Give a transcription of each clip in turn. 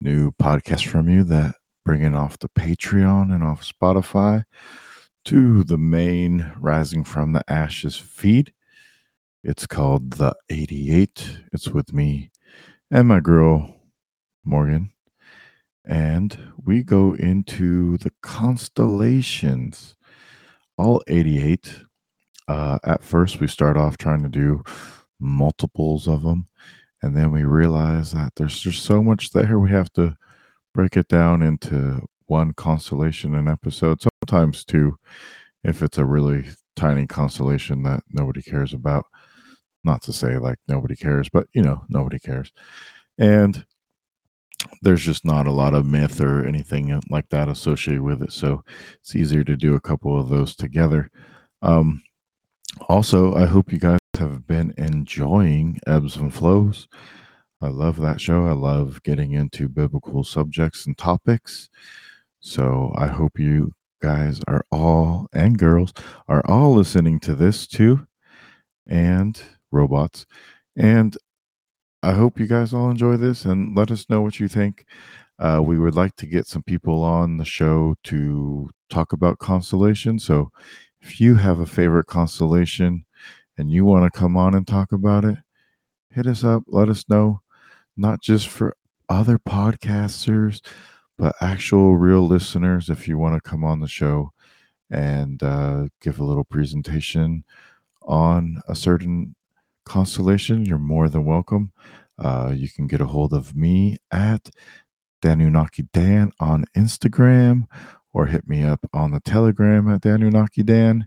new podcast from you that bringing off the Patreon and off Spotify to the main Rising from the Ashes feed. It's called The 88. It's with me and my girl, Morgan. And we go into the constellations, all 88. Uh, at first, we start off trying to do multiples of them. And then we realize that there's just so much there. We have to break it down into one constellation an episode, sometimes two, if it's a really tiny constellation that nobody cares about. Not to say like nobody cares, but you know, nobody cares. And there's just not a lot of myth or anything like that associated with it. So it's easier to do a couple of those together. Um, also, I hope you guys have been enjoying Ebbs and Flows. I love that show. I love getting into biblical subjects and topics. So I hope you guys are all, and girls, are all listening to this too, and robots. And I hope you guys all enjoy this and let us know what you think. Uh, we would like to get some people on the show to talk about constellation. So if you have a favorite constellation and you want to come on and talk about it, hit us up. Let us know, not just for other podcasters, but actual real listeners. If you want to come on the show and uh, give a little presentation on a certain constellation, you're more than welcome. Uh, you can get a hold of me at Danunaki Dan on Instagram or hit me up on the Telegram at Danunaki Dan.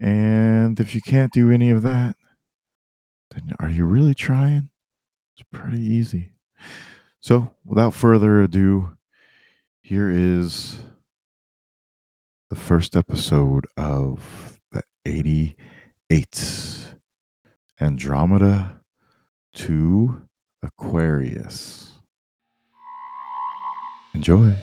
And if you can't do any of that, then are you really trying? It's pretty easy. So, without further ado, here is the first episode of the 88 Andromeda to Aquarius. Enjoy.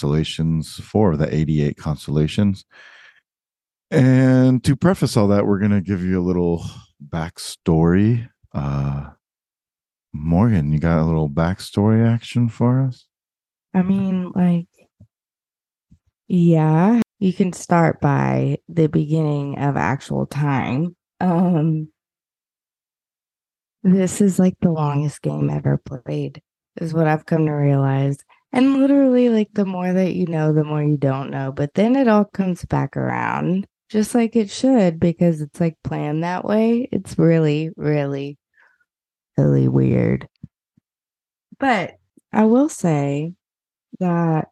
Constellations, four of the 88 constellations. And to preface all that, we're going to give you a little backstory. Uh, Morgan, you got a little backstory action for us? I mean, like, yeah, you can start by the beginning of actual time. Um, this is like the longest game ever played, is what I've come to realize. And literally, like, the more that you know, the more you don't know. But then it all comes back around, just like it should, because it's like planned that way. It's really, really, really weird. But I will say that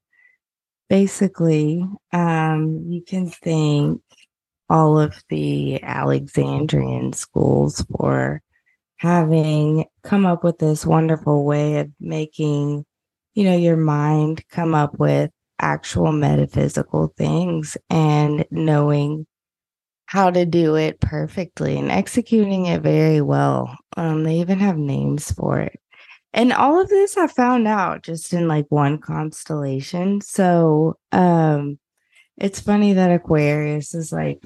basically um you can thank all of the Alexandrian schools for having come up with this wonderful way of making you know your mind come up with actual metaphysical things and knowing how to do it perfectly and executing it very well um they even have names for it and all of this I found out just in like one constellation. So um it's funny that Aquarius is like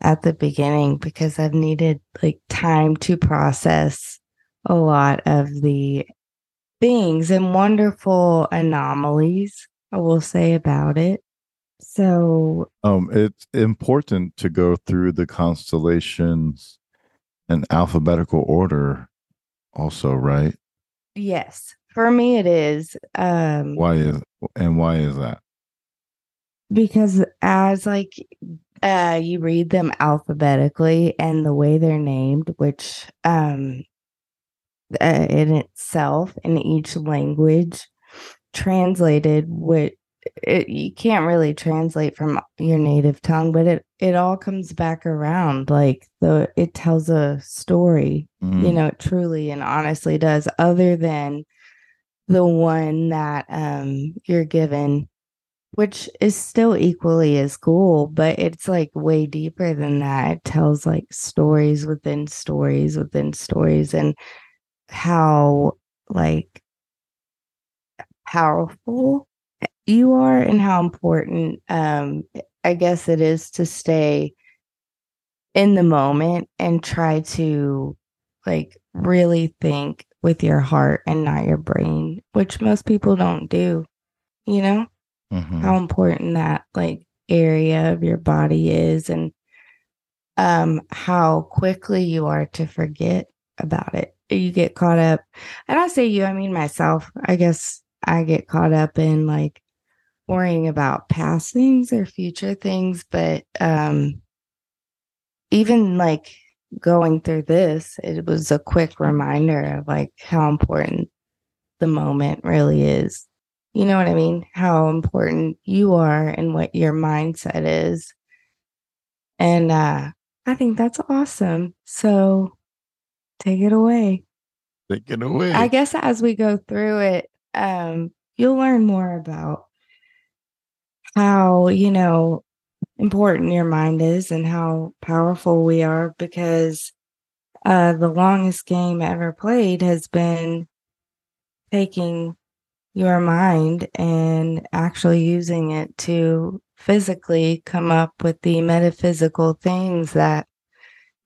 at the beginning because I've needed like time to process a lot of the things and wonderful anomalies I will say about it. So Um, it's important to go through the constellations in alphabetical order, also, right? yes, For me, it is. Um, Why is and why is that? because as like uh you read them alphabetically and the way they're named which um uh, in itself in each language translated what it, you can't really translate from your native tongue but it it all comes back around like the it tells a story you Mm, know it truly and honestly does other than the one that um you're given which is still equally as cool, but it's like way deeper than that. It tells like stories within stories within stories and how like powerful you are and how important um I guess it is to stay in the moment and try to like really think with your heart and not your brain, which most people don't do, you know? mhm. how important that like area of your body is and um how quickly you are to forget about it you get caught up and i say you i mean myself i guess i get caught up in like worrying about past things or future things but um even like going through this it was a quick reminder of like how important the moment really is you know what I mean? How important you are and what your mindset is. And uh I think that's awesome. So take it away. Take it away. I guess as we go through it, um, you'll learn more about how, you know, important your mind is and how powerful we are because uh the longest game ever played has been taking your mind and actually using it to physically come up with the metaphysical things that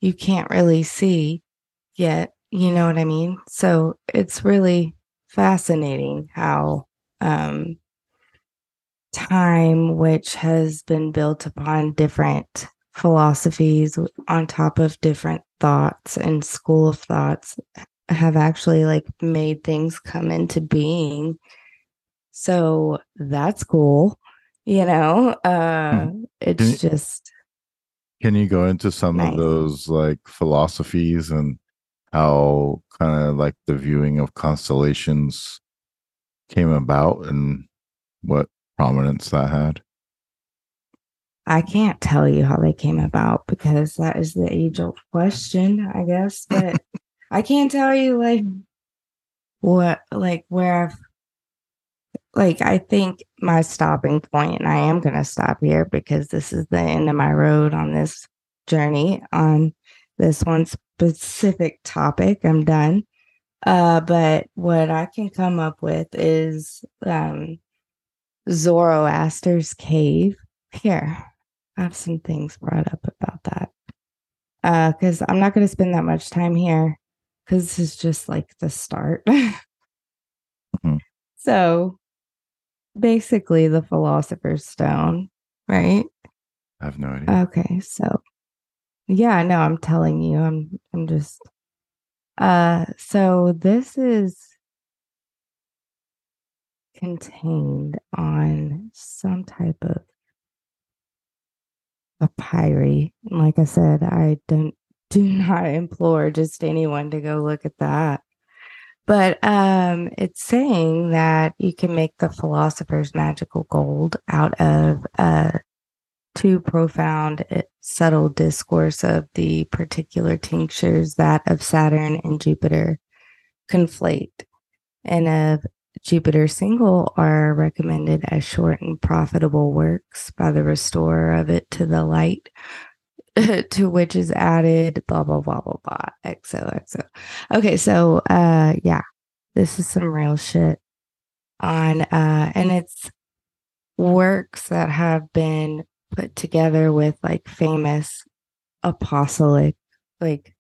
you can't really see yet. You know what I mean? So it's really fascinating how um, time, which has been built upon different philosophies on top of different thoughts and school of thoughts, have actually like made things come into being so that's cool. You know, uh, it's Can just Can you go into some Nice. of those like philosophies and how kind of like the viewing of constellations came about and what prominence that had? I can't tell you how they came about because that is the age old question, I guess. But I can't tell you like what like where I've like I think my stopping point, and I am gonna stop here because this is the end of my road on this journey on this one specific topic. I'm done. Uh, but what I can come up with is um Zoroaster's cave. Here, I have some things brought up about that. Uh, because I'm not gonna spend that much time here because this is just like the start. Mhm. So basically the philosopher's stone, right? I have no idea. Okay, so yeah, no, I'm telling you, I'm I'm just uh so this is contained on some type of papyri. Like I said, I don't do not implore just anyone to go look at that. But um it's saying that you can make the philosopher's magical gold out of uh too profound, uh, subtle discourse of the particular tinctures that of Saturn and Jupiter conflate, and of Jupiter single are recommended as short and profitable works by the restorer of it to the light, to which is added blah blah blah blah blah XOXO. Okay, so uh yeah, this is some real shit on uh and it's works that have been put together with like famous apostolic like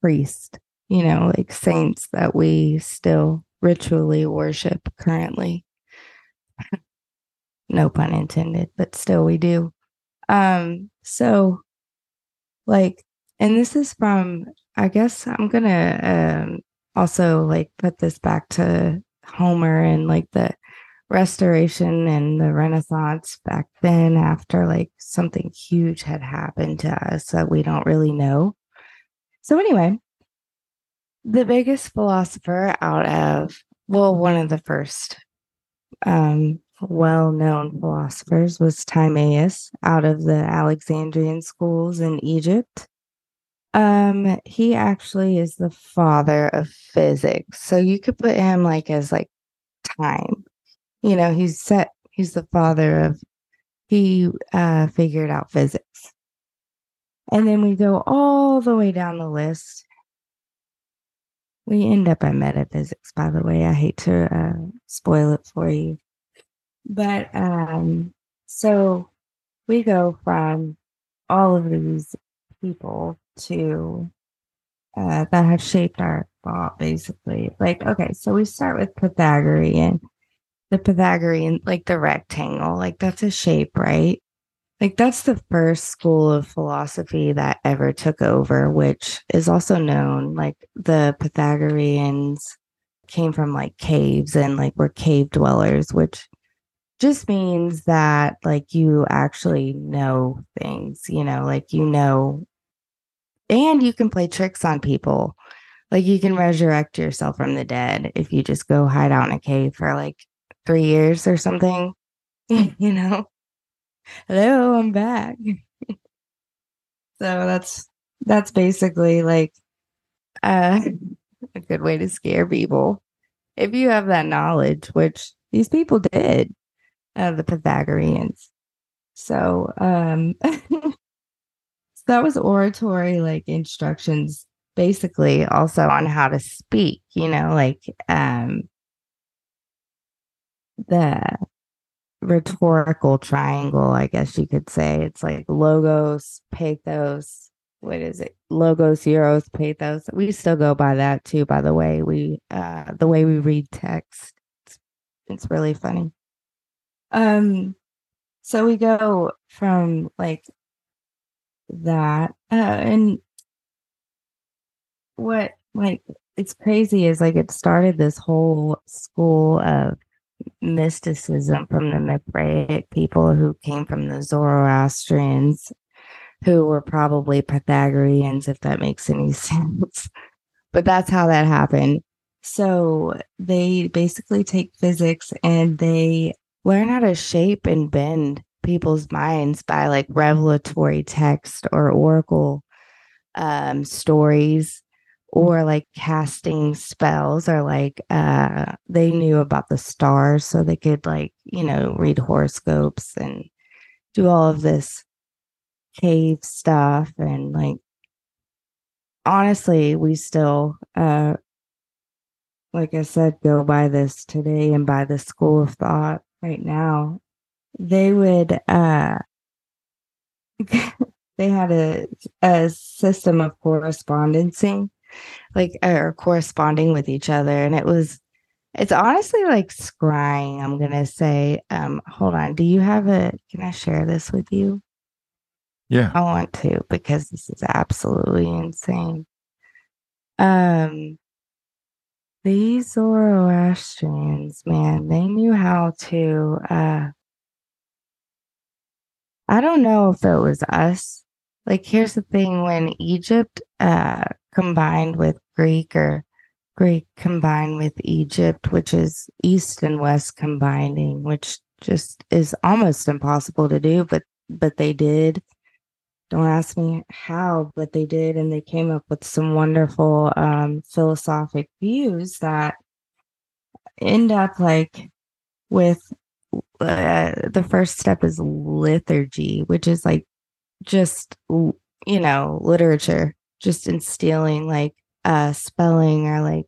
priest, you know, like saints that we still ritually worship currently. no pun intended, but still we do. Um so like and this is from I guess I'm going to um also like put this back to Homer and like the restoration and the renaissance back then after like something huge had happened to us that we don't really know. So anyway the biggest philosopher out of well one of the first um, well-known philosophers was timaeus out of the alexandrian schools in egypt. Um he actually is the father of physics. So you could put him like as like time you know, he's set, he's the father of, he uh, figured out physics. And then we go all the way down the list. We end up at metaphysics, by the way. I hate to uh, spoil it for you. But um, so we go from all of these people to uh, that have shaped our thought, basically. Like, okay, so we start with Pythagorean the Pythagorean, like the rectangle, like that's a shape, right? Like that's the first school of philosophy that ever took over, which is also known like the Pythagoreans came from like caves and like were cave dwellers, which just means that like you actually know things, you know, like you know, and you can play tricks on people. Like you can resurrect yourself from the dead if you just go hide out in a cave for like three years or something. you know, hello, I'm back. so that's that's basically like uh, a good way to scare people if you have that knowledge, which these people did, uh, the Pythagoreans. So, um, so that was oratory like instructions, basically, also on how to speak. You know, like um, the rhetorical triangle, I guess you could say. It's like logos, pathos. What is it? Logos, eros, pathos. We still go by that too, by the way. We uh the way we read text. It's, it's really funny. Um so we go from like that uh and what like it's crazy is like it started this whole school of mysticism from the Mithraic people who came from the Zoroastrians, who were probably Pythagoreans, if that makes any sense. but that's how that happened. So they basically take physics and they learn how to shape and bend people's minds by like revelatory text or oracle um, stories or like casting spells or like uh they knew about the stars so they could like you know read horoscopes and do all of this cave stuff and like honestly we still uh like i said go by this today and by the school of thought right now. They would uh they had a a system of correspondencing like are corresponding with each other and it was it's honestly like scrying i'm gonna say um hold on do you have a can i share this with you? Yeah. I want to because this is absolutely insane. Um these zoroastrians man they knew how to uh i don't know if it was us like here's the thing when egypt uh combined with Greek or Greek combined with Egypt, which is East and West combining, which just is almost impossible to do, but but they did. Don't ask me how, but they did, and they came up with some wonderful um, philosophic views that end up like with uh, the first step is liturgy, which is like just you know literature just instilling like uh spelling or like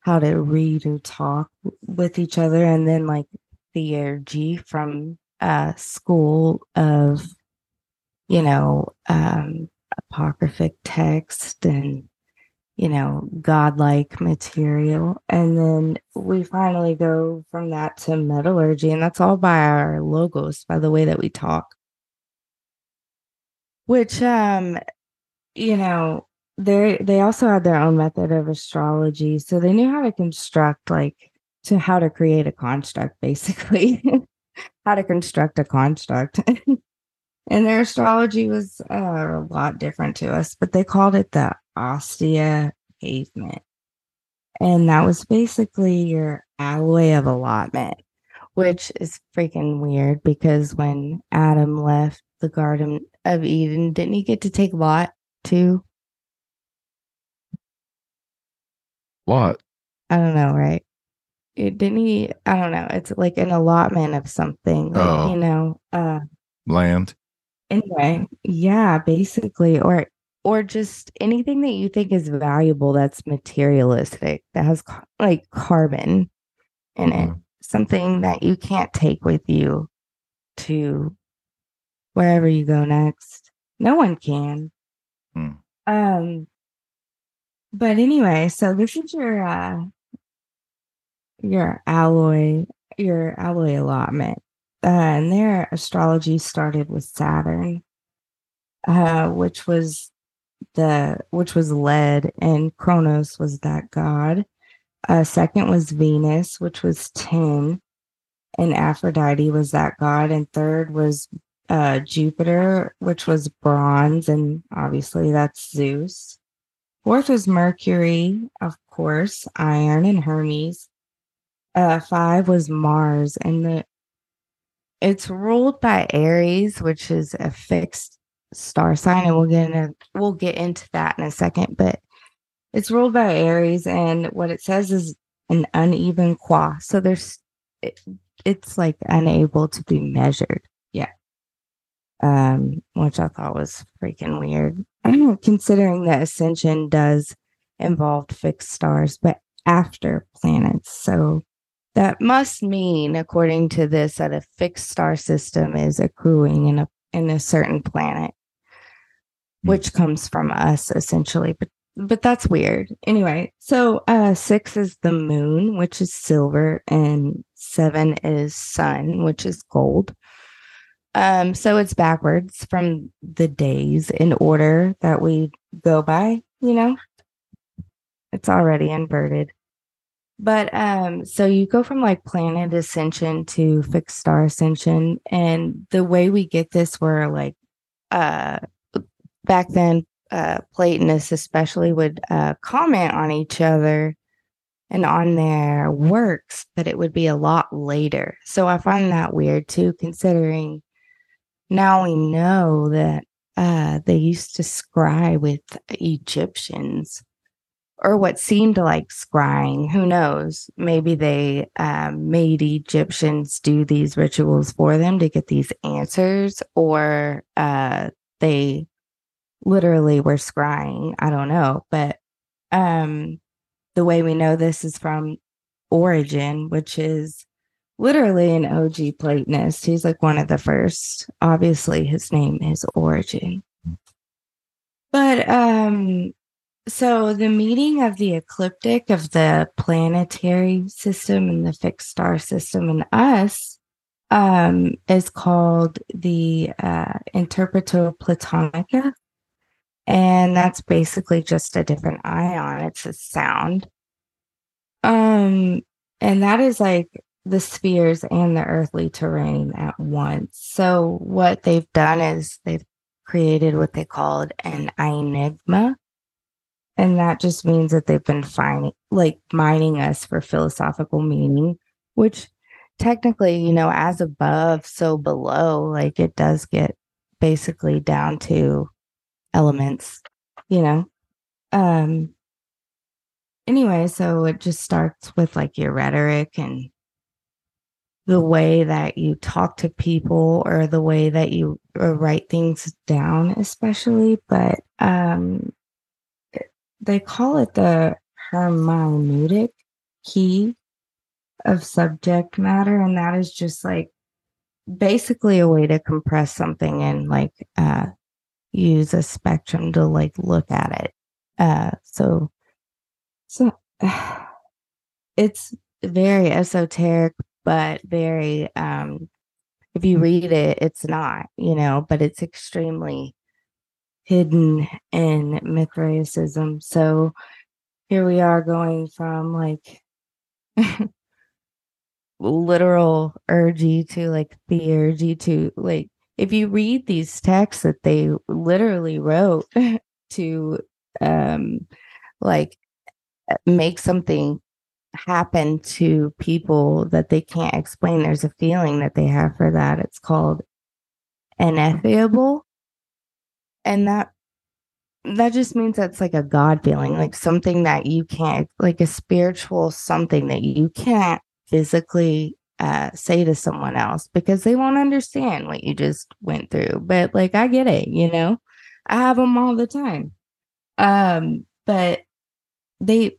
how to read or talk with each other and then like theurgy from uh school of you know um apocryphic text and you know godlike material. And then we finally go from that to metallurgy and that's all by our logos by the way that we talk which um you know, they they also had their own method of astrology, so they knew how to construct like to how to create a construct, basically, how to construct a construct. and their astrology was uh, a lot different to us, but they called it the Ostia pavement. And that was basically your alloy of allotment, which is freaking weird because when Adam left the Garden of Eden, didn't he get to take Lot too? Lot. I don't know, right? It didn't he? I don't know. It's like an allotment of something, like, Oh. you know. Uh, Land. anyway, yeah, basically, or or just anything that you think is valuable that's materialistic that has like carbon in it, Mhm. something that you can't take with you to wherever you go next. No one can. Hmm. Um, but anyway, so this is your uh your alloy, your alloy allotment. Uh, and their astrology started with Saturn, uh, which was the which was lead, and Kronos was that god. Uh, second was Venus, which was tin, and Aphrodite was that god, and third was uh, Jupiter, which was bronze, and obviously that's Zeus. Fourth was Mercury, of course, iron, and Hermes. Uh, five was Mars, and the it's ruled by Aries, which is a fixed star sign, and we'll get into we'll get into that in a second. But it's ruled by Aries, and what it says is an uneven qua. So there's it, it's like unable to be measured. Um, which I thought was freaking weird. Considering that ascension does involve fixed stars, but after planets. So that must mean, according to this, that a fixed star system is accruing in a in a certain planet, Hmm. which comes from us essentially. But but that's weird. Anyway, so uh six is the moon, which is silver, and seven is sun, which is gold. Um, so it's backwards from the days in order that we go by, you know. It's already inverted. But um, so you go from like planet ascension to fixed star ascension, and the way we get this, were like uh back then, uh Platonists especially would uh comment on each other and on their works, but it would be a lot later. So I find that weird too, considering now we know that uh they used to scry with Egyptians or what seemed like scrying. Who knows? Maybe they um, made Egyptians do these rituals for them to get these answers, or uh, they literally were scrying. I don't know. But um, the way we know this is from Origen, which is literally an OG Platonist. He's like one of the first. Obviously, his name is Origen. But um so the meeting of the ecliptic of the planetary system and the fixed star system and us um, is called the uh, Interpreto Platonica. And that's basically just a different ion. It's a sound. Um, and that is like the spheres and the earthly terrain at once. So what they've done is they've created what they called an enigma and that just means that they've been finding like mining us for philosophical meaning which technically you know as above so below like it does get basically down to elements you know um anyway so it just starts with like your rhetoric and the way that you talk to people or the way that you uh, write things down especially but um they call it the hermeneutic key of subject matter and that is just like basically a way to compress something and like uh use a spectrum to like look at it. Uh so so it's very esoteric but very um if you read it it's not you know but it's extremely hidden in Mithraicism. So here we are going from like literal urge you to like the urge to like if you read these texts that they literally wrote to um like make something happen to people that they can't explain. There's a feeling that they have for that. It's called ineffable. And that that just means that's like a god feeling like something that you can't like a spiritual something that you can't physically uh, say to someone else because they won't understand what you just went through. But like i get it you know? I have them all the time. Um but they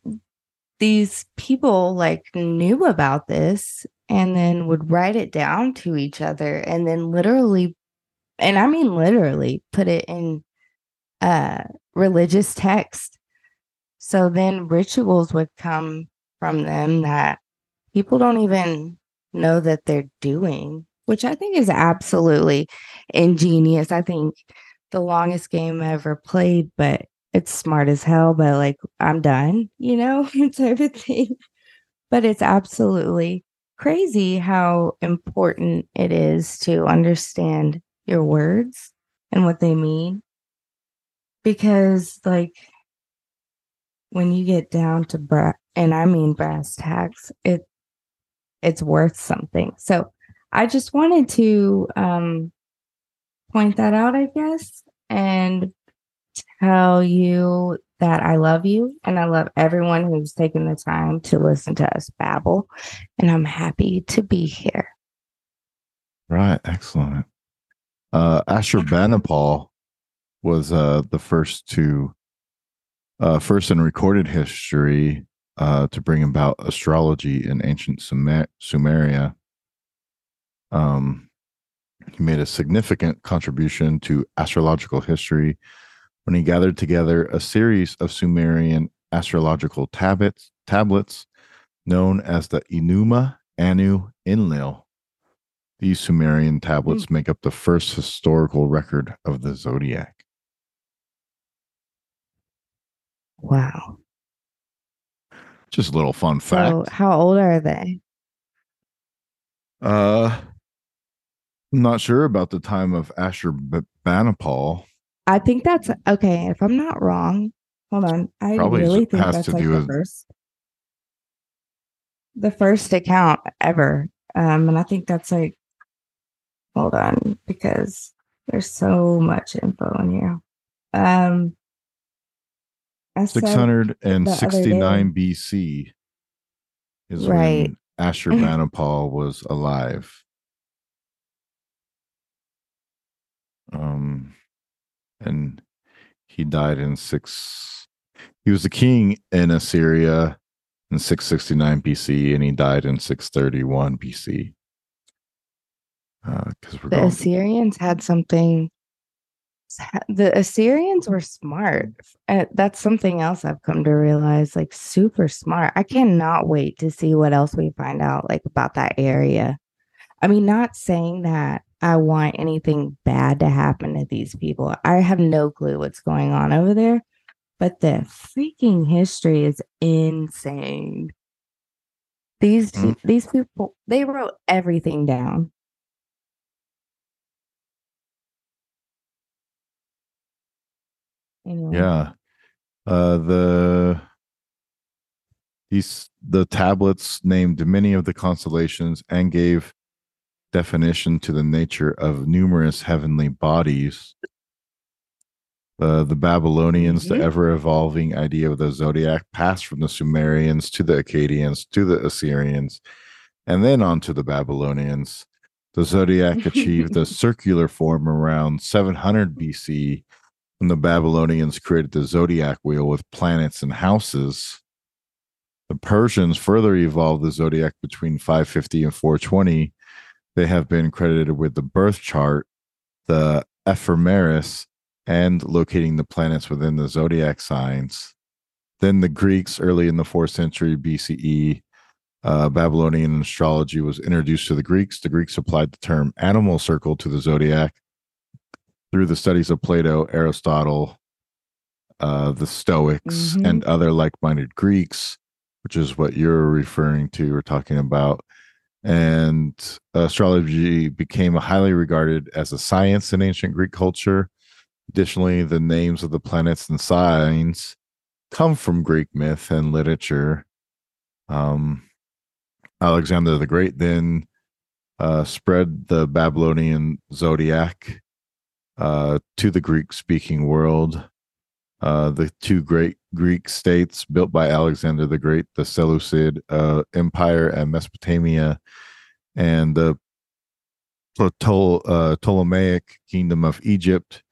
these people like knew about this and then would write it down to each other and then literally and i mean literally put it in uh, religious text. So then rituals would come from them that people don't even know that they're doing, which I think is absolutely ingenious. I think the longest game I ever played, but it's smart as hell, but like I'm done, you know, type of thing. But it's absolutely crazy how important it is to understand your words and what they mean because like when you get down to brass and i mean brass tacks it it's worth something so i just wanted to um point that out i guess and tell you that i love you and i love everyone who's taken the time to listen to us babble and i'm happy to be here right excellent uh ashurbanipal was uh, the first to uh, first in recorded history uh, to bring about astrology in ancient Sumer- Sumeria. Um, he made a significant contribution to astrological history when he gathered together a series of Sumerian astrological tablets, tablets known as the Enuma Anu Enlil. These Sumerian tablets mm. make up the first historical record of the zodiac. Wow. Just a little fun fact. So how old are they? Uh, I'm not sure about the time of Ashurbanipal. I think that's okay. If I'm not wrong, hold on. I Probably really think that's like the with... first, the first account ever. Um, and I think that's like, hold on, because there's so much info in here. Um, 669 BC is right. when Ashurbanipal was alive. Um, and he died in six. He was the king in Assyria in 669 BC, and he died in 631 BC. Because uh, the going... Assyrians had something the Assyrians were smart. Uh, that's something else I've come to realize, like super smart. I cannot wait to see what else we find out, like about that area. I mean, not saying that I want anything bad to happen to these people. I have no clue what's going on over there, but the freaking history is insane. These mm. these people, they wrote everything down. Anyway. Yeah. Uh, the these the tablets named many of the constellations and gave definition to the nature of numerous heavenly bodies. Uh, the Babylonians, mm-hmm. the ever evolving idea of the zodiac, passed from the Sumerians to the Akkadians to the Assyrians, and then on to the Babylonians. The zodiac achieved a circular form around 700 BC when the Babylonians created the zodiac wheel with planets and houses. The Persians further evolved the zodiac between 550 and 420. They have been credited with the birth chart, the ephemeris, and locating the planets within the zodiac signs. Then the Greeks, early in the fourth century BCE, uh, Babylonian astrology was introduced to the Greeks. The Greeks applied the term animal circle to the zodiac through the studies of Plato, Aristotle, uh, the Stoics, mm-hmm. and other like minded Greeks, which is what you're referring to or talking about. And astrology became highly regarded as a science in ancient Greek culture. Additionally, the names of the planets and signs come from Greek myth and literature. Um, Alexander the Great then uh, spread the Babylonian zodiac uh, to the Greek speaking world. Uh, the two great Greek states built by Alexander the Great, the Seleucid uh, Empire and Mesopotamia, and the uh, Ptolemaic Kingdom of Egypt.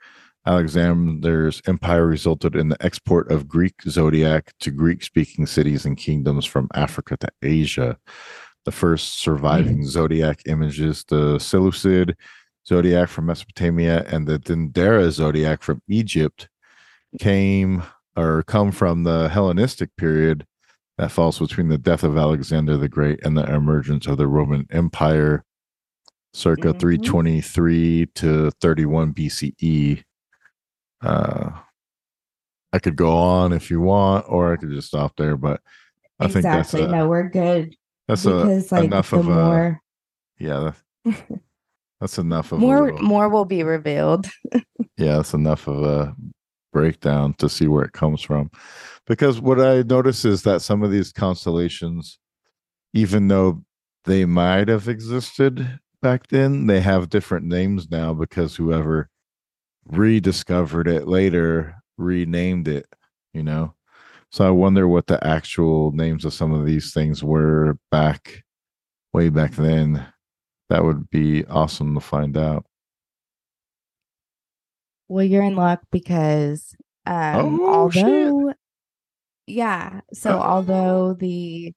Alexander's empire resulted in the export of Greek zodiac to Greek speaking cities and kingdoms from Africa to Asia. The first surviving zodiac images, the Seleucid zodiac from Mesopotamia and the Dendera zodiac from Egypt, came or come from the Hellenistic period that falls between the death of Alexander the Great and the emergence of the Roman Empire circa Mhm. 323 to 31 BCE. Uh, I could go on if you want, or I could just stop there, but I think that's a, no, we're good that's a, like enough of a more yeah. that- That's enough of a more little- more will be revealed. yeah, that's enough of a breakdown to see where it comes from. Because what I notice is that some of these constellations, even though they might have existed back then, they have different names now because whoever rediscovered it later renamed it, you know? So I wonder what the actual names of some of these things were back way back then. That would be awesome to find out. Well, you're in luck because um Oh, shit. although yeah, so Uh. although the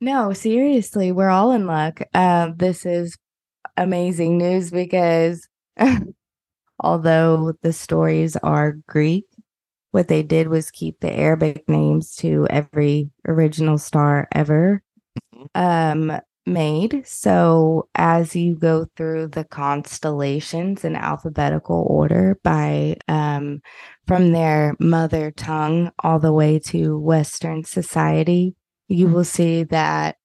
no, seriously, we're all in luck. Um this is amazing news because although the stories are Greek, what they did was keep the Arabic names to every original star ever um made. So as you go through the constellations in alphabetical order by um from their mother tongue all the way to Western society, you will see that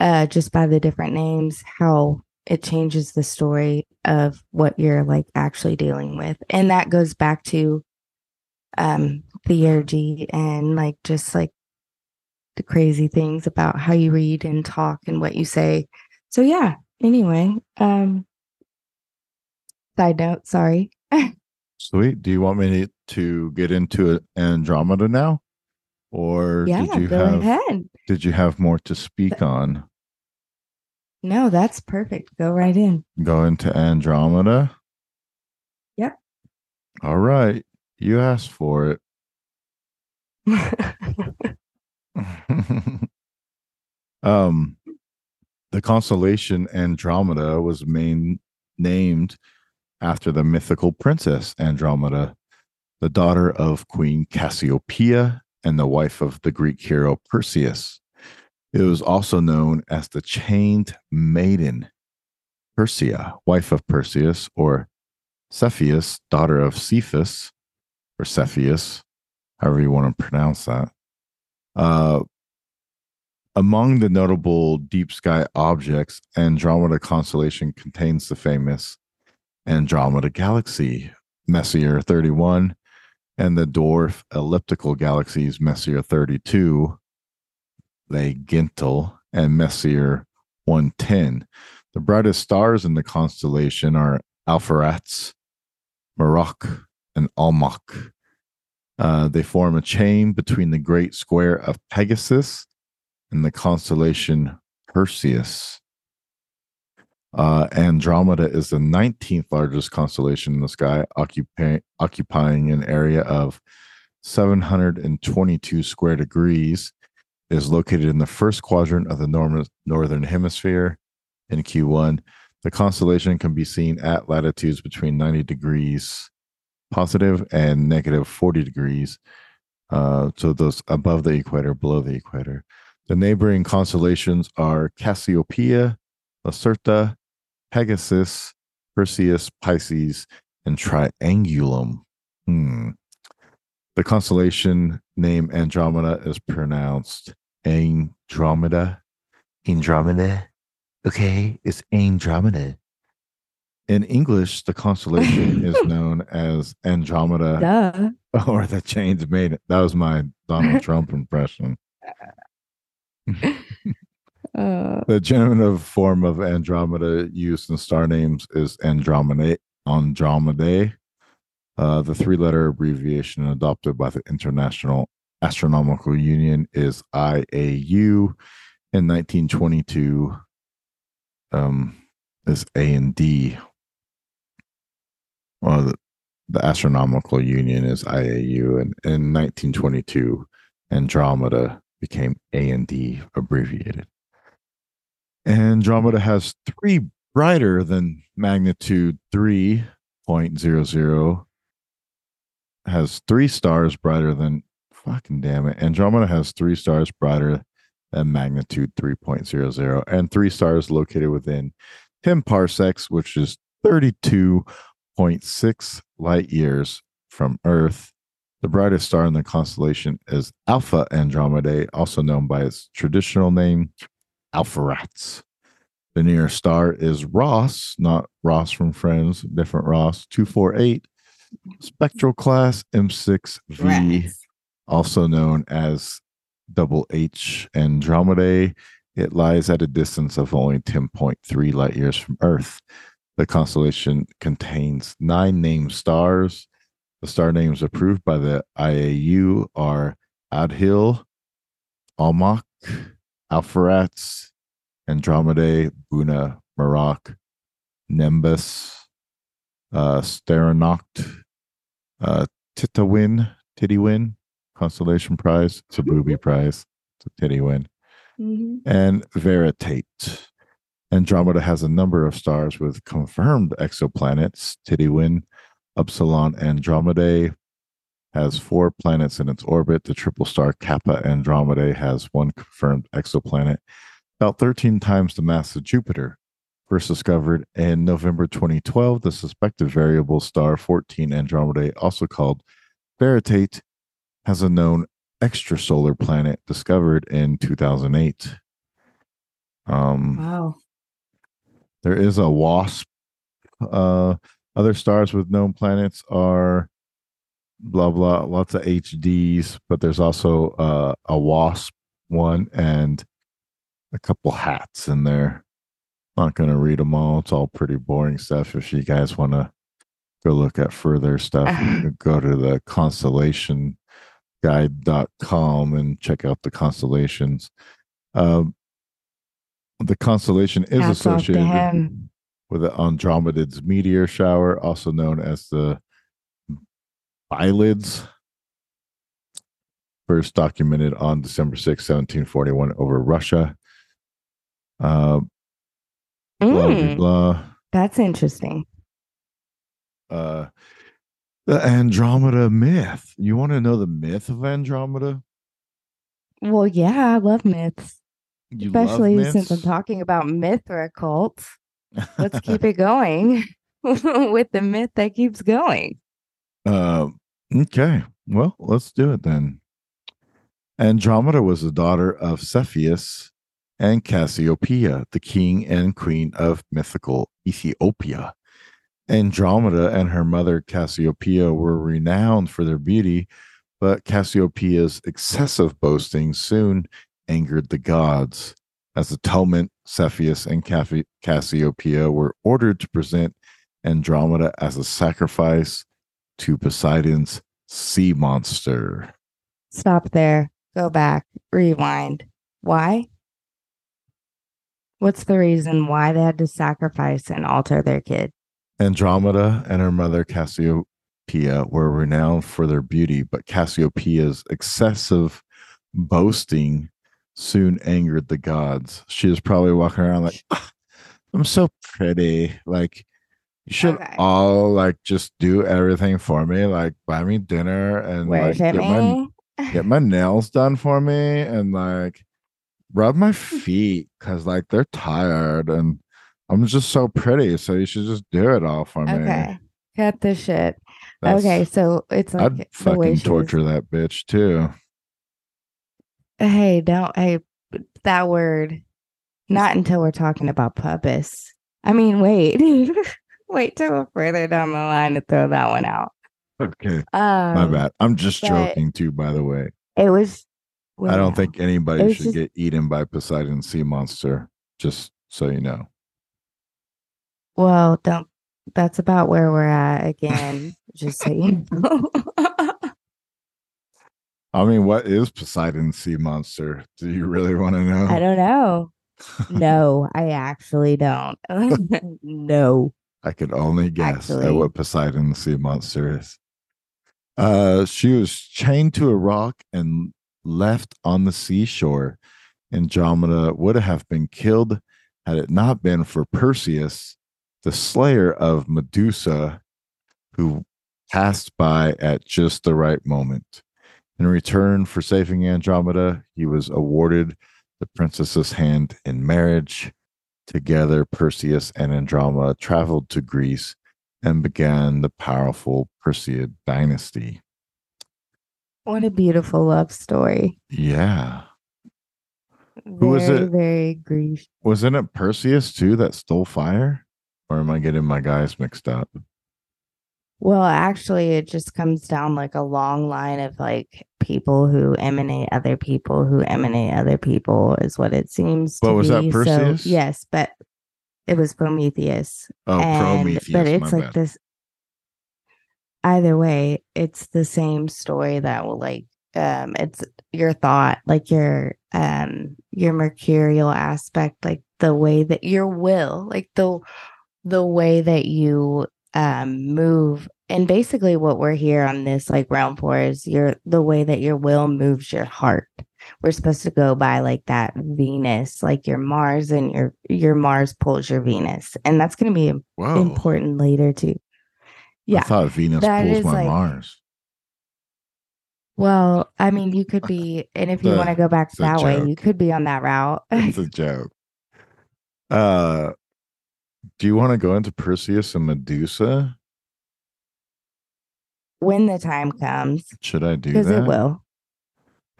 uh just by the different names how it changes the story of what you're like actually dealing with. And that goes back to um theurgy and like just like the crazy things about how you read and talk and what you say. So yeah, anyway, um side note, sorry. Sweet. Do you want me to get into Andromeda now? Or yeah, did you go have ahead. did you have more to speak on? No, that's perfect. Go right in. Go into Andromeda? Yep. All right. You asked for it. um the constellation Andromeda was main named after the mythical princess Andromeda, the daughter of Queen Cassiopeia and the wife of the Greek hero Perseus. It was also known as the chained maiden, Persia, wife of Perseus, or Cepheus, daughter of Cephas, or Cepheus, however you want to pronounce that. Uh, among the notable deep sky objects, Andromeda constellation contains the famous Andromeda Galaxy, Messier 31, and the dwarf elliptical galaxies Messier 32, Le Gentil, and Messier 110. The brightest stars in the constellation are Alpheratz, Mirach, and Almach. Uh, they form a chain between the great square of Pegasus and the constellation Perseus. Uh, Andromeda is the 19th largest constellation in the sky, occupying, occupying an area of 722 square degrees. It is located in the first quadrant of the northern hemisphere in Q1. The constellation can be seen at latitudes between 90 degrees positive and negative 40 degrees. Uh, so those above the equator, below the equator. The neighboring constellations are Cassiopeia, Lacerta, Pegasus, Perseus, Pisces, and Triangulum. Hmm. The constellation name Andromeda is pronounced Andromeda. Andromeda. Okay, it's Andromeda. In English, the constellation is known as Andromeda, Duh. or the chains made. That was my Donald Trump impression. Uh, The genitive form of Andromeda used in star names is Andromeda. Andromedae. Uh, the three-letter abbreviation adopted by the International Astronomical Union is IAU. In 1922, um, is A and D. Well, the, the Astronomical Union is IAU, and in 1922, Andromeda became A and D abbreviated. Andromeda has three brighter than magnitude 3.00 has three stars brighter than fucking damn it. Andromeda has three stars brighter than magnitude 3.00 and three stars located within 10 parsecs, which is 32.6 light years from Earth. The brightest star in the constellation is Alpha Andromedae, also known by its traditional name, Alpheratz. The nearest star is Ross, not Ross from Friends, different Ross, 248, spectral class M6V, rats. also known as double H Andromedae. It lies at a distance of only 10.3 light years from Earth. The constellation contains nine named stars. The star names approved by the IAU are Adhil, Almach, Alpheratz, Andromedae, Buna, Mirach, Nembus, uh, Steranoct, uh, Titawin, Tittywin, Constellation Prize. It's a booby prize. It's a Tittywin. Mhm. And Veritate. Andromeda has a number of stars with confirmed exoplanets. Tittywin, Upsilon Andromedae has four planets in its orbit. The triple star Kappa Andromedae has one confirmed exoplanet, about 13 times the mass of Jupiter. First discovered in November 2012, the suspected variable star 14 Andromedae, also called Veritate, has a known extrasolar planet discovered in 2008. Um, Wow. There is a WASP. Uh, other stars with known planets are blah blah, lots of HDs, but there's also uh, a WASP one and a couple hats in there. Not going to read them all. It's all pretty boring stuff. If you guys want to go look at further stuff, you can go to the constellation guide.com and check out the constellations. Um, the constellation is Hats associated with the Andromedids meteor shower, also known as the Bielids. First documented on December 6, 1741, over Russia. Uh, blah, blah, Mm, blah. that's interesting. Uh, the Andromeda myth. You want to know the myth of Andromeda? Well, yeah, I love myths, You love especially since I'm talking about myth Mithra cults. Let's keep it going with the myth that keeps going. Um, okay. Well, let's do it then. Andromeda was the daughter of Cepheus and Cassiopeia, the king and queen of mythical Ethiopia. Andromeda and her mother Cassiopeia were renowned for their beauty, but Cassiopeia's excessive boasting soon angered the gods. As atonement, Cepheus and Cassiopeia were ordered to present Andromeda as a sacrifice to Poseidon's sea monster. Stop there. Go back. Rewind. Why? What's the reason why they had to sacrifice and alter their kid? Andromeda and her mother Cassiopeia were renowned for their beauty, but Cassiopeia's excessive boasting soon angered the gods. She was probably walking around like, "Ah, I'm so pretty. Like, you should Okay. all like just do everything for me, like buy me dinner and like get my get my nails done for me and like rub my feet because like they're tired and I'm just so pretty. So you should just do it all for me. Okay. Cut the shit. That's- okay, so it's like I'd fucking was- torture that bitch too. Hey, don't hey that word. Not until we're talking about purpose. I mean, wait, wait till we're further down the line to throw that one out. Okay. Um, My bad. I'm just joking too, by the way. It was. I don't think anybody should just- get eaten by Poseidon sea monster, just so you know. Well, don't. That's about where we're at again. just so you know. I mean, what is Poseidon's sea monster? Do you really want to know? I don't know. No, I actually don't. no. I could only guess at what Poseidon's sea monster is. Uh, she was chained to a rock and left on the seashore. Andromeda would have been killed had it not been for Perseus, the slayer of Medusa, who passed by at just the right moment. In return for saving Andromeda, he was awarded the princess's hand in marriage. Together, Perseus and Andromeda traveled to Greece and began the powerful Perseid dynasty. What a beautiful love story. Yeah. Very, Who was it? Very grief. Wasn't it Perseus too that stole fire? Or am I getting my guys mixed up? Well, actually, it just comes down like a long line of like people who emanate other people who emanate other people is what it seems to But was that be. Perseus? So, yes, but it was Prometheus. Oh, and- Prometheus. But it's like bad. this. Either way, it's the same story that will like um it's your thought, like your um your mercurial aspect, like the way that your will, like the the way that you um move. And basically what we're here on this like round for is your the way that your will moves your heart. We're supposed to go by like that venus like your mars and your your mars pulls your venus. And that's going to be Whoa. important later too. Yeah, I thought Venus That pulls my like- Mars. well i mean you could be and if you want to go back that way you could be on that route. It's a joke. Uh do you want to go into Perseus and Medusa? when the time comes Should I do because that? it will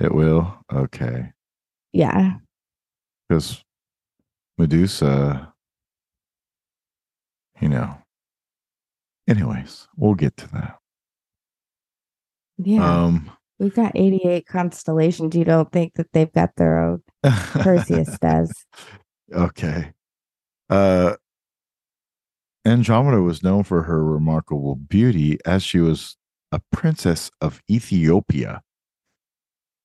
It will. Okay. yeah Because Medusa, you know. Anyways, we'll get to that. yeah Um we've got 88 constellations you don't think that they've got their own perseus does Okay. Uh Andromeda was known for her remarkable beauty as she was a princess of Ethiopia.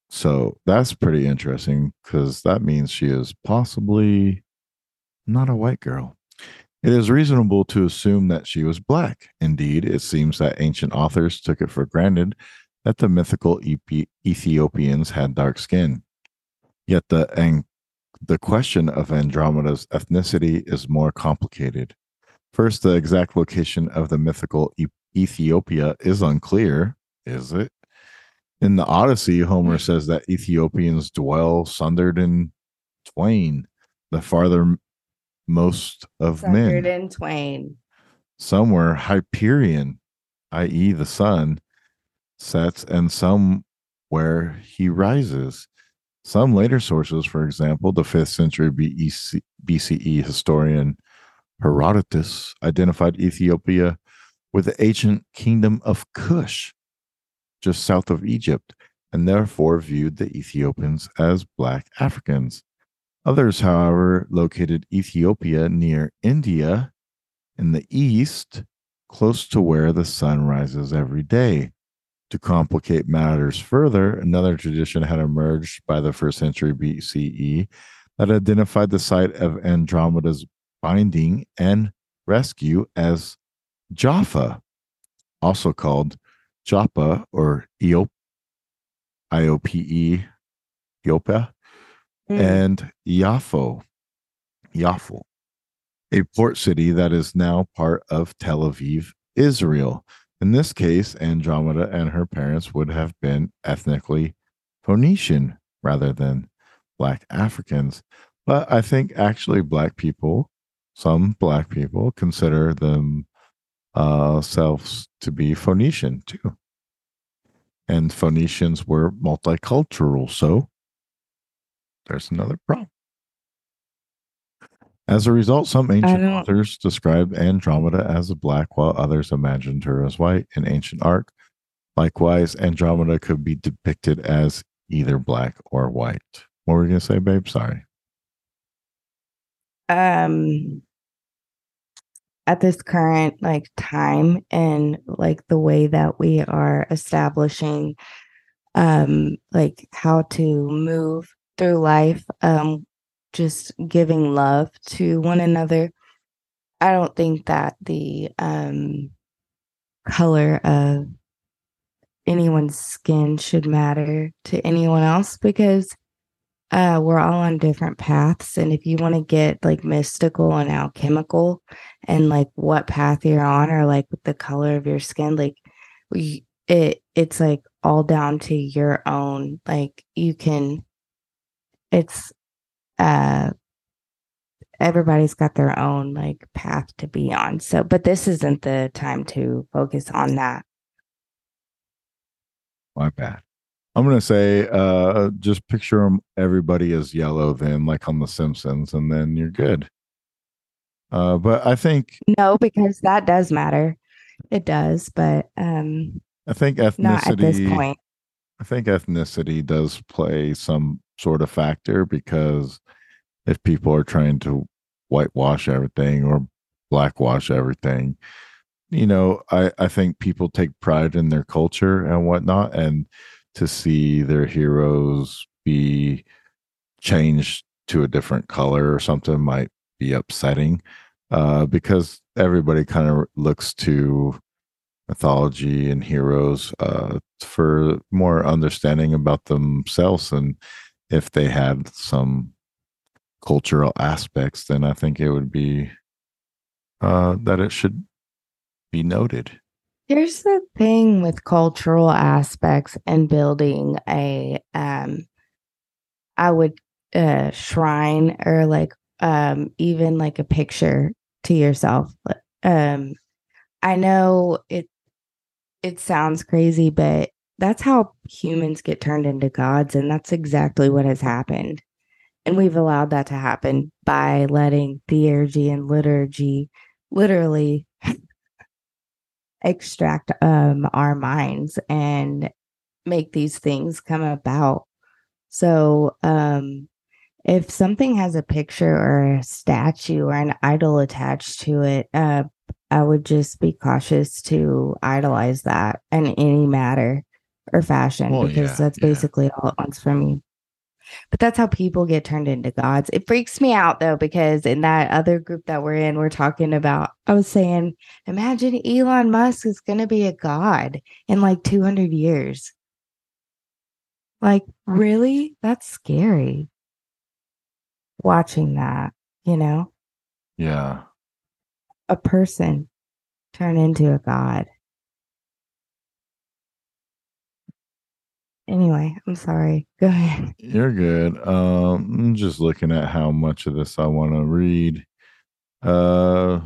So that's pretty interesting because that means she is possibly not a white girl. It is reasonable to assume that she was black. Indeed, it seems that ancient authors took it for granted that the mythical Ethiopians had dark skin. Yet the and the question of Andromeda's ethnicity is more complicated. First, the exact location of the mythical E- Ethiopia is unclear, is it? In the Odyssey, Homer hmm. says that Ethiopians dwell sundered in twain, the farthermost of Sundered men. in twain Somewhere Hyperion, i.e., the sun, sets, and somewhere he rises. Some later sources, for example, the 5th century BCE historian Herodotus identified Ethiopia with the ancient kingdom of Kush, just south of Egypt, and therefore viewed the Ethiopians as black Africans. Others, however, located Ethiopia near India in the east, close to where the sun rises every day. To complicate matters further, another tradition had emerged by the first century BCE that identified the site of Andromeda's binding and rescue as Jaffa, also called Joppa or Eop, I-O-P-E, Iopa, Mm. and Yaffo, Yaffo, a port city that is now part of Tel Aviv, Israel. In this case, Andromeda and her parents would have been ethnically Phoenician rather than Black Africans. But I think actually Black people, some Black people, consider themselves uh, to be Phoenician too. And Phoenicians were multicultural, so there's another problem. As a result, some ancient authors described Andromeda as black, while others imagined her as white in ancient art. Likewise, Andromeda could be depicted as either black or white. What were you going to say, babe? Sorry. um at this current like time and like the way that we are establishing um like how to move through life um just giving love to one another i don't think that the um color of anyone's skin should matter to anyone else because uh we're all on different paths and if you want to get like mystical and alchemical and like what path you're on or like the color of your skin like we it it's like all down to your own like you can it's uh everybody's got their own like path to be on so but this isn't the time to focus on that My bad. I'm going to say uh, just picture 'em- everybody as yellow, then, like on The Simpsons, and then you're good. Uh, but I think no because that does matter it does but um I think ethnicity. not at this point I think ethnicity does play some sort of factor because if people are trying to whitewash everything or blackwash everything, you know, I, I think people take pride in their culture and whatnot. And to see their heroes be changed to a different color or something might be upsetting uh, because everybody kind of looks to mythology and heroes uh, for more understanding about themselves and if they had some cultural aspects then i think it would be uh, that it should be noted Here's the thing with cultural aspects and building a um I would uh shrine or like um even like a picture to yourself. Um I know it it sounds crazy but that's how humans get turned into gods and that's exactly what has happened. And we've allowed that to happen by letting theurgy and liturgy literally extract um our minds and make these things come about so um if something has a picture or a statue or an idol attached to it uh i would just be cautious to idolize that in any matter or fashion Well, because yeah, that's yeah. basically all it wants from you but that's how people get turned into gods. It freaks me out though, because in that other group that we're in, we're talking about, I was saying, imagine Elon Musk is going to be a god in like 200 years. Like, really? That's scary. Watching that, you know, yeah a person turn into a god. Anyway, I'm sorry. Go ahead. You're good. Um, I'm just looking at how much of this I want to read. Uh,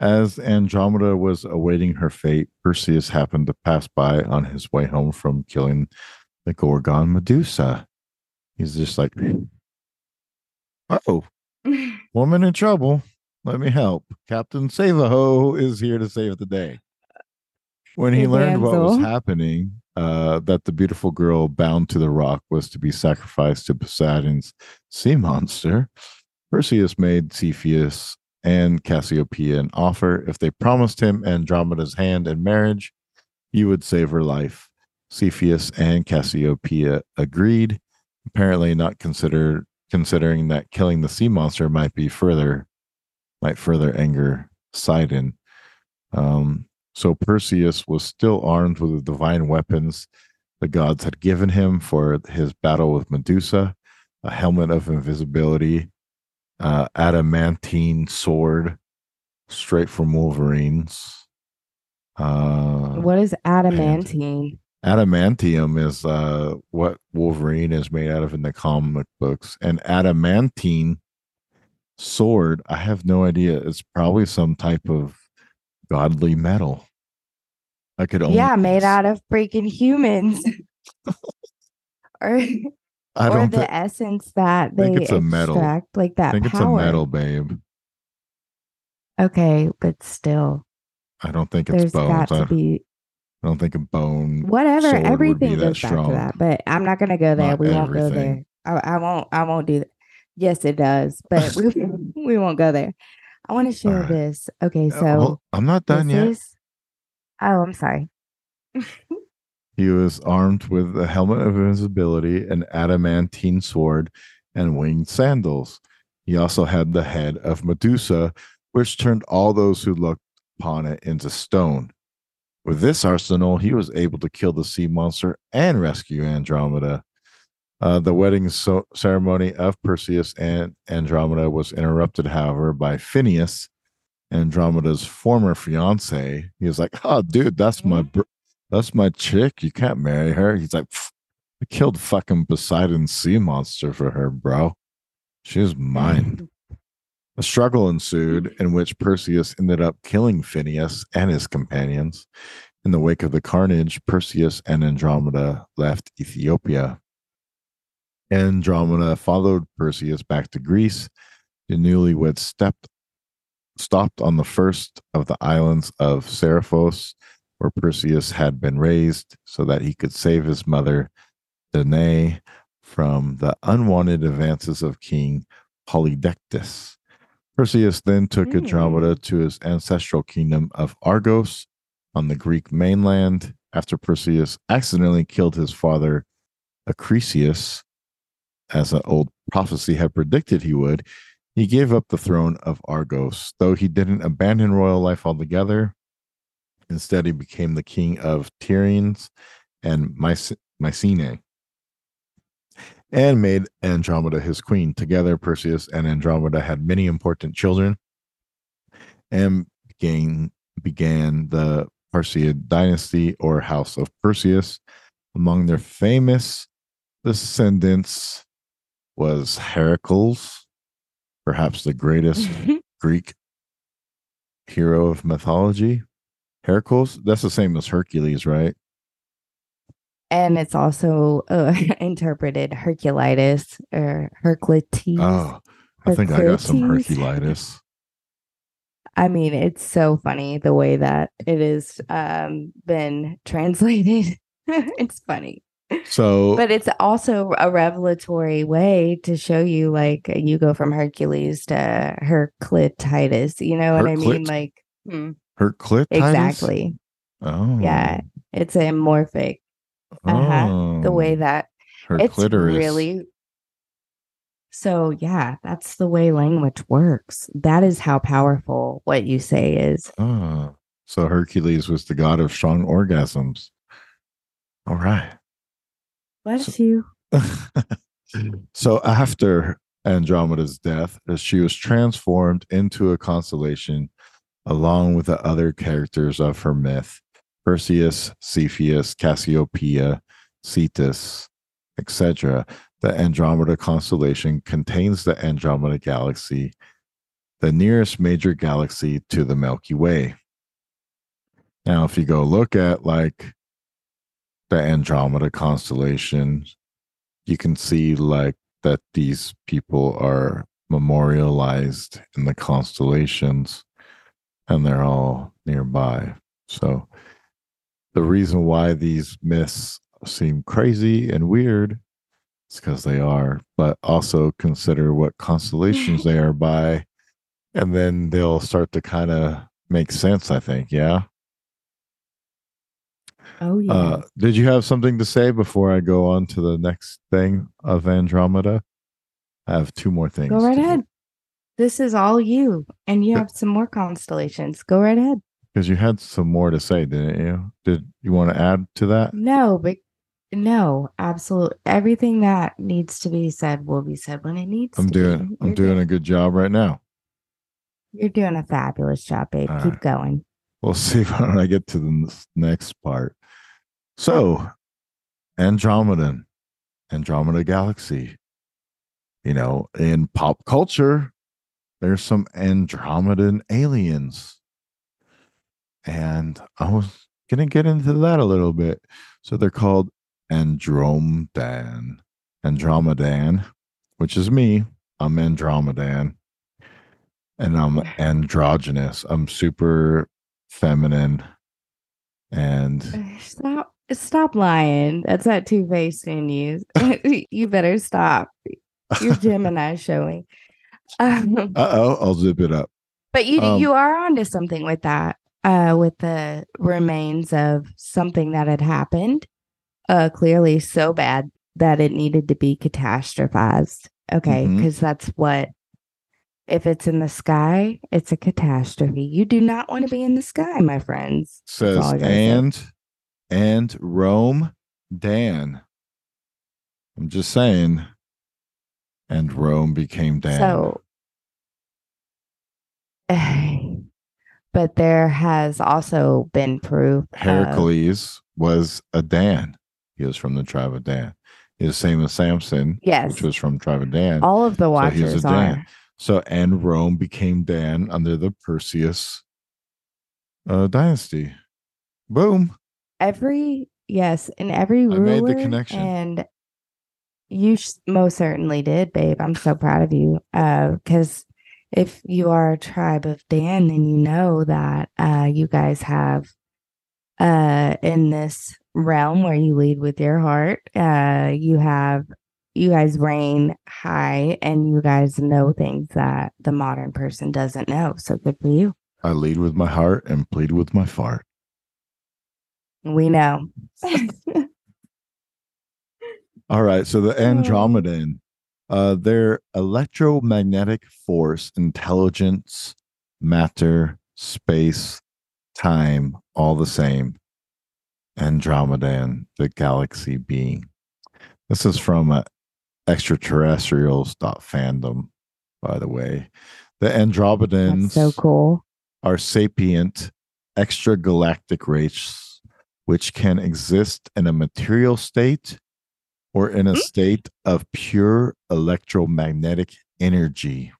as Andromeda was awaiting her fate, Perseus happened to pass by on his way home from killing the Gorgon Medusa. He's just like, oh, woman in trouble. Let me help. Captain Savaho is here to save the day. When he learned what was happening, uh, that the beautiful girl bound to the rock was to be sacrificed to Poseidon's sea monster, Perseus made Cepheus and Cassiopeia an offer. If they promised him Andromeda's hand in marriage, he would save her life. Cepheus and Cassiopeia agreed, apparently not considered considering that killing the sea monster might be further might further anger Poseidon. Um, so Perseus was still armed with the divine weapons the gods had given him for his battle with Medusa, a helmet of invisibility, uh, adamantine sword, straight from Wolverine's. Uh, what is adamantine? adamantium is uh, what Wolverine is made out of in the comic books, and adamantine sword. I have no idea. It's probably some type of godly metal. I could only Yeah, made out of freaking humans. or I or the essence that they think it's a metal. extract, like that I think it's a metal, babe. Okay, but still, I don't think it's bones. I, be I don't think a bone. whatever. sword would be Everything goes back to strong. that, but I'm not gonna go there. Not we won't go there. I, I won't. I won't do that. Yes, it does, but we we won't go there. I want to share this. Okay, Uh, so hold- I'm not done yet. is. Oh, I'm sorry. He was armed with a helmet of invisibility, an adamantine sword, and winged sandals. He also had the head of Medusa, which turned all those who looked upon it into stone. With this arsenal, he was able to kill the sea monster and rescue Andromeda. Uh, the wedding so- ceremony of Perseus and Andromeda was interrupted, however, by Phineas, Andromeda's former fiance. He was like, "Oh, dude, that's my br- that's my chick. You can't marry her." He's like, "I killed fucking Poseidon's sea monster for her, bro. She's mine." A struggle ensued in which Perseus ended up killing Phineas and his companions. In the wake of the carnage, Perseus and Andromeda left Ethiopia. Andromeda followed Perseus back to Greece. The newlyweds stepped, stopped on the first of the islands of Seriphos, where Perseus had been raised, so that he could save his mother, Danae, from the unwanted advances of King Polydectes. Perseus then took Hmm. Andromeda to his ancestral kingdom of Argos on the Greek mainland after Perseus accidentally killed his father, Acrisius, as an old prophecy had predicted he would. He gave up the throne of Argos, though he didn't abandon royal life altogether. Instead, he became the king of Tiryns and Myce- Mycenae and made Andromeda his queen. Together, Perseus and Andromeda had many important children and began, began the Perseid dynasty or House of Perseus. Among their famous descendants was Heracles, perhaps the greatest Greek hero of mythology. Heracles, that's the same as Hercules, right? and it's also uh, interpreted Herculitis or Hercules. Oh, I think I got some Herculitis. I mean, it's so funny the way that it has um, been translated. it's funny, So, but it's also a revelatory way to show you, like, you go from Hercules to Herclititis. You know what I mean? Like, hmm, Herclitis? exactly. Oh. Yeah, it's a morphic. Uh-huh. The way Oh, that her it's clitoris. really so yeah that's the way language works that is how powerful what you say is Oh, so Hercules was the god of strong orgasms. All right. Bless you so after Andromeda's death, uh, she was transformed into a constellation along with the other characters of her myth Perseus, Cepheus, Cassiopeia, Cetus, etc. The Andromeda constellation contains the Andromeda galaxy, the nearest major galaxy to the Milky Way. Now, if you go look at like the Andromeda constellation, you can see like that these people are memorialized in the constellations and they're all nearby. So the reason why these myths seem crazy and weird is because they are, but also consider what constellations they are by, and then they'll start to kind of make sense, I think. Yeah. Oh yeah Uh, did you have something to say before I go on to the next thing of Andromeda? I have two more things. go right to do. ahead this is all you and you have some more constellations go right ahead Because you had some more to say, didn't you? Did you want to add to that? no but no absolutely everything that needs to be said will be said when it needs I'm to doing be. I'm You're doing a good job right now. you're doing a fabulous job babe All keep right. going We'll see when I get to the next part. So, Andromeda, Andromeda Galaxy. You know, in pop culture, there's some Andromedan aliens. And I was going to get into that a little bit. So, they're called Andromedan. Andromedan, which is me. I'm Andromedan. And I'm androgynous. I'm super feminine. And stop stop lying. That's that two faced in you. you better stop. Your Gemini showing. Um, uh oh, I'll zip it up. But you um, you are onto something with that. Uh, with the remains of something that had happened, uh, clearly so bad that it needed to be catastrophized. Okay, because mm-hmm. that's what. If it's in the sky, it's a catastrophe. You do not want to be in the sky, my friends. Says and say. and Rome, Dan. I'm just saying. And Rome became Dan. So but there has also been proof. Heracles of, was a Dan. He was from the tribe of Dan. He's the same as Samson, yes, which was from tribe of Dan. All of the watchers so are. Dan. So and Rome became Dan under the Perseus uh, dynasty. Boom. Every yes, and every ruler I made the connection. And you most certainly did, babe. I'm so proud of you. Uh, because if you are a tribe of Dan, then you know that uh, you guys have uh, in this realm where you lead with your heart, uh, you have you guys reign high and you guys know things that the modern person doesn't know. So good for you. I lead with my heart and plead with my fart. We know. All right. So the Andromedan uh, their electromagnetic force, intelligence, matter, space, time, all the same. Andromedan, the galaxy being. This is from uh, extraterrestrials.fandom, by the way. The Andromedans so cool. are sapient extragalactic race which can exist in a material state or in a hmm? state of pure electromagnetic energy.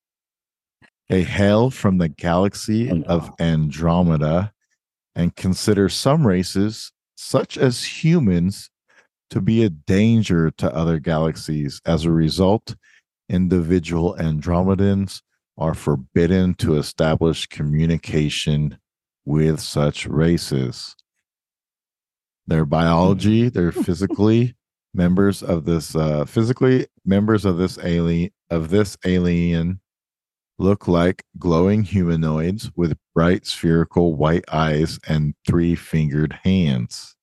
They hail from the galaxy of Andromeda and consider some races, such as humans, to be a danger to other galaxies. As a result, individual Andromedans are forbidden to establish communication with such races. Their biology, their physically, members of this uh, physically members of this alien of this alien look like glowing humanoids with bright spherical white eyes and three-fingered hands.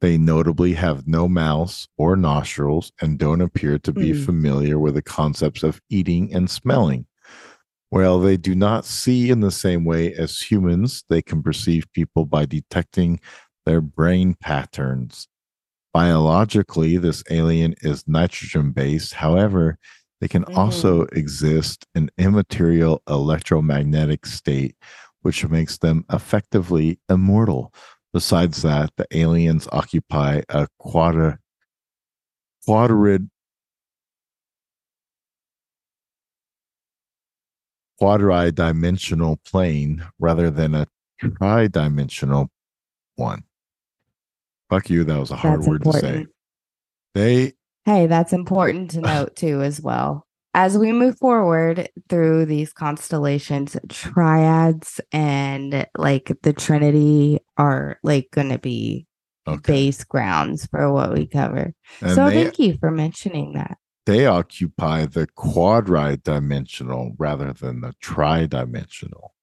They notably have no mouths or nostrils and don't appear to be mm. familiar with the concepts of eating and smelling. While they do not see in the same way as humans, they can perceive people by detecting their brain patterns biologically this alien is nitrogen based however they can mm. also exist in immaterial electromagnetic state which makes them effectively immortal besides that the aliens occupy a quadra quadrid quadri-dimensional plane rather than a tri-dimensional one Fuck you. That was a hard that's word important. to say. They. Hey, that's important to note too, as well. As we move forward through these constellations, triads and like the Trinity are like going to be okay. base grounds for what we cover. And so they, thank you for mentioning that. They occupy the quadri dimensional rather than the tri-dimensional.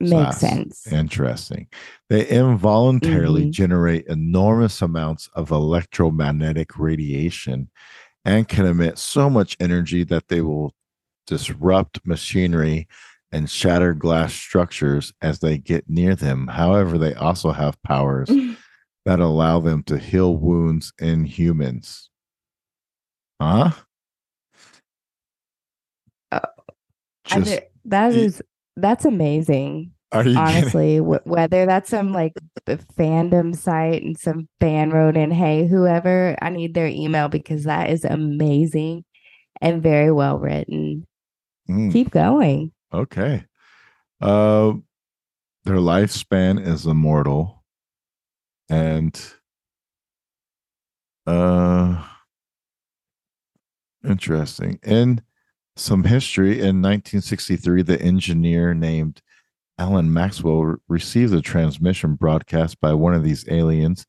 Makes sense. Interesting. They involuntarily mm-hmm. generate enormous amounts of electromagnetic radiation and can emit so much energy that they will disrupt machinery and shatter glass structures as they get near them. However, they also have powers that allow them to heal wounds in humans. Huh? Uh, Just, that is that's amazing. Honestly, w- whether that's some like fandom site and some fan wrote in, hey, whoever, I need their email because that is amazing and very well written. Mm. Keep going. Okay. Uh, their lifespan is immortal, and uh, Interesting. In some history, in 1963, the engineer named Alan Maxwell re- received a transmission broadcast by one of these aliens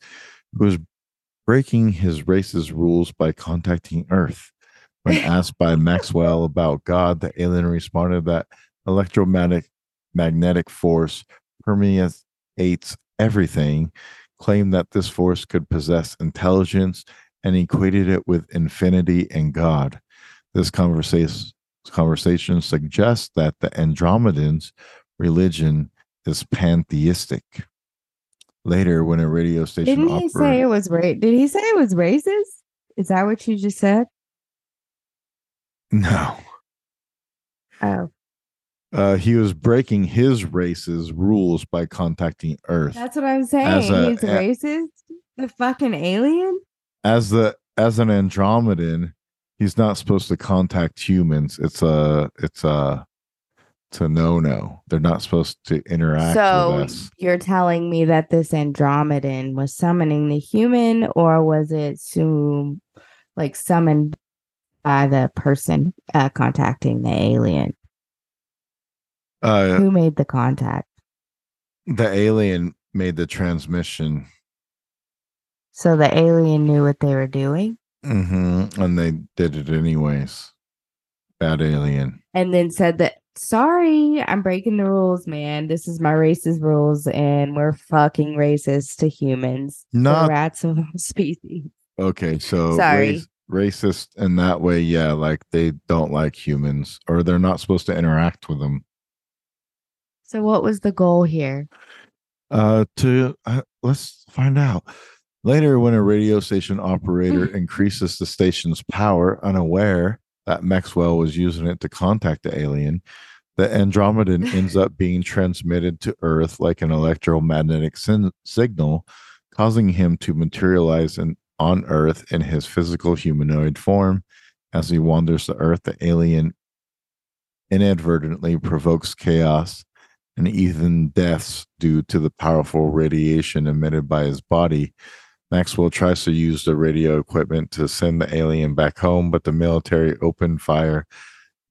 who was breaking his race's rules by contacting Earth. When asked by Maxwell about God, the alien responded that electromagnetic magnetic force permeates everything, claimed that this force could possess intelligence, and equated it with infinity and God. This conversation conversation suggests that the Andromedans' religion is pantheistic. Later, when a radio station Didn't he say it was ra- Did he say it was racist? Is that what you just said? no, Oh, uh, he was breaking his race's rules by contacting Earth. that's what I'm saying. A- He's a- racist. The fucking alien. as the as an Andromedan, he's not supposed to contact humans. It's a it's a it's a no no. They're not supposed to interact So with us. you're telling me that this Andromedan was summoning the human, or was it sum- like summoned by the person uh, contacting the alien? Uh, Who made the contact? the alien made the transmission, So the alien knew what they were doing, hmm and they did it anyways. Bad alien. and then said that. Sorry, I'm breaking the rules, man. This is my racist rules, and we're fucking racist to humans. Not rats of all species. okay. So Sorry. race, racist in that way. Yeah, like they don't like humans, or they're not supposed to interact with them. So what was the goal here? Uh, to uh, let's find out. Later, when a radio station operator increases the station's power, unaware that Maxwell was using it to contact the alien, the Andromedan ends up being transmitted to Earth like an electromagnetic sin- signal, causing him to materialize in, on Earth in his physical humanoid form. As he wanders the Earth, the alien inadvertently provokes chaos and even deaths due to the powerful radiation emitted by his body. Maxwell tries to use the radio equipment to send the alien back home, but the military open fire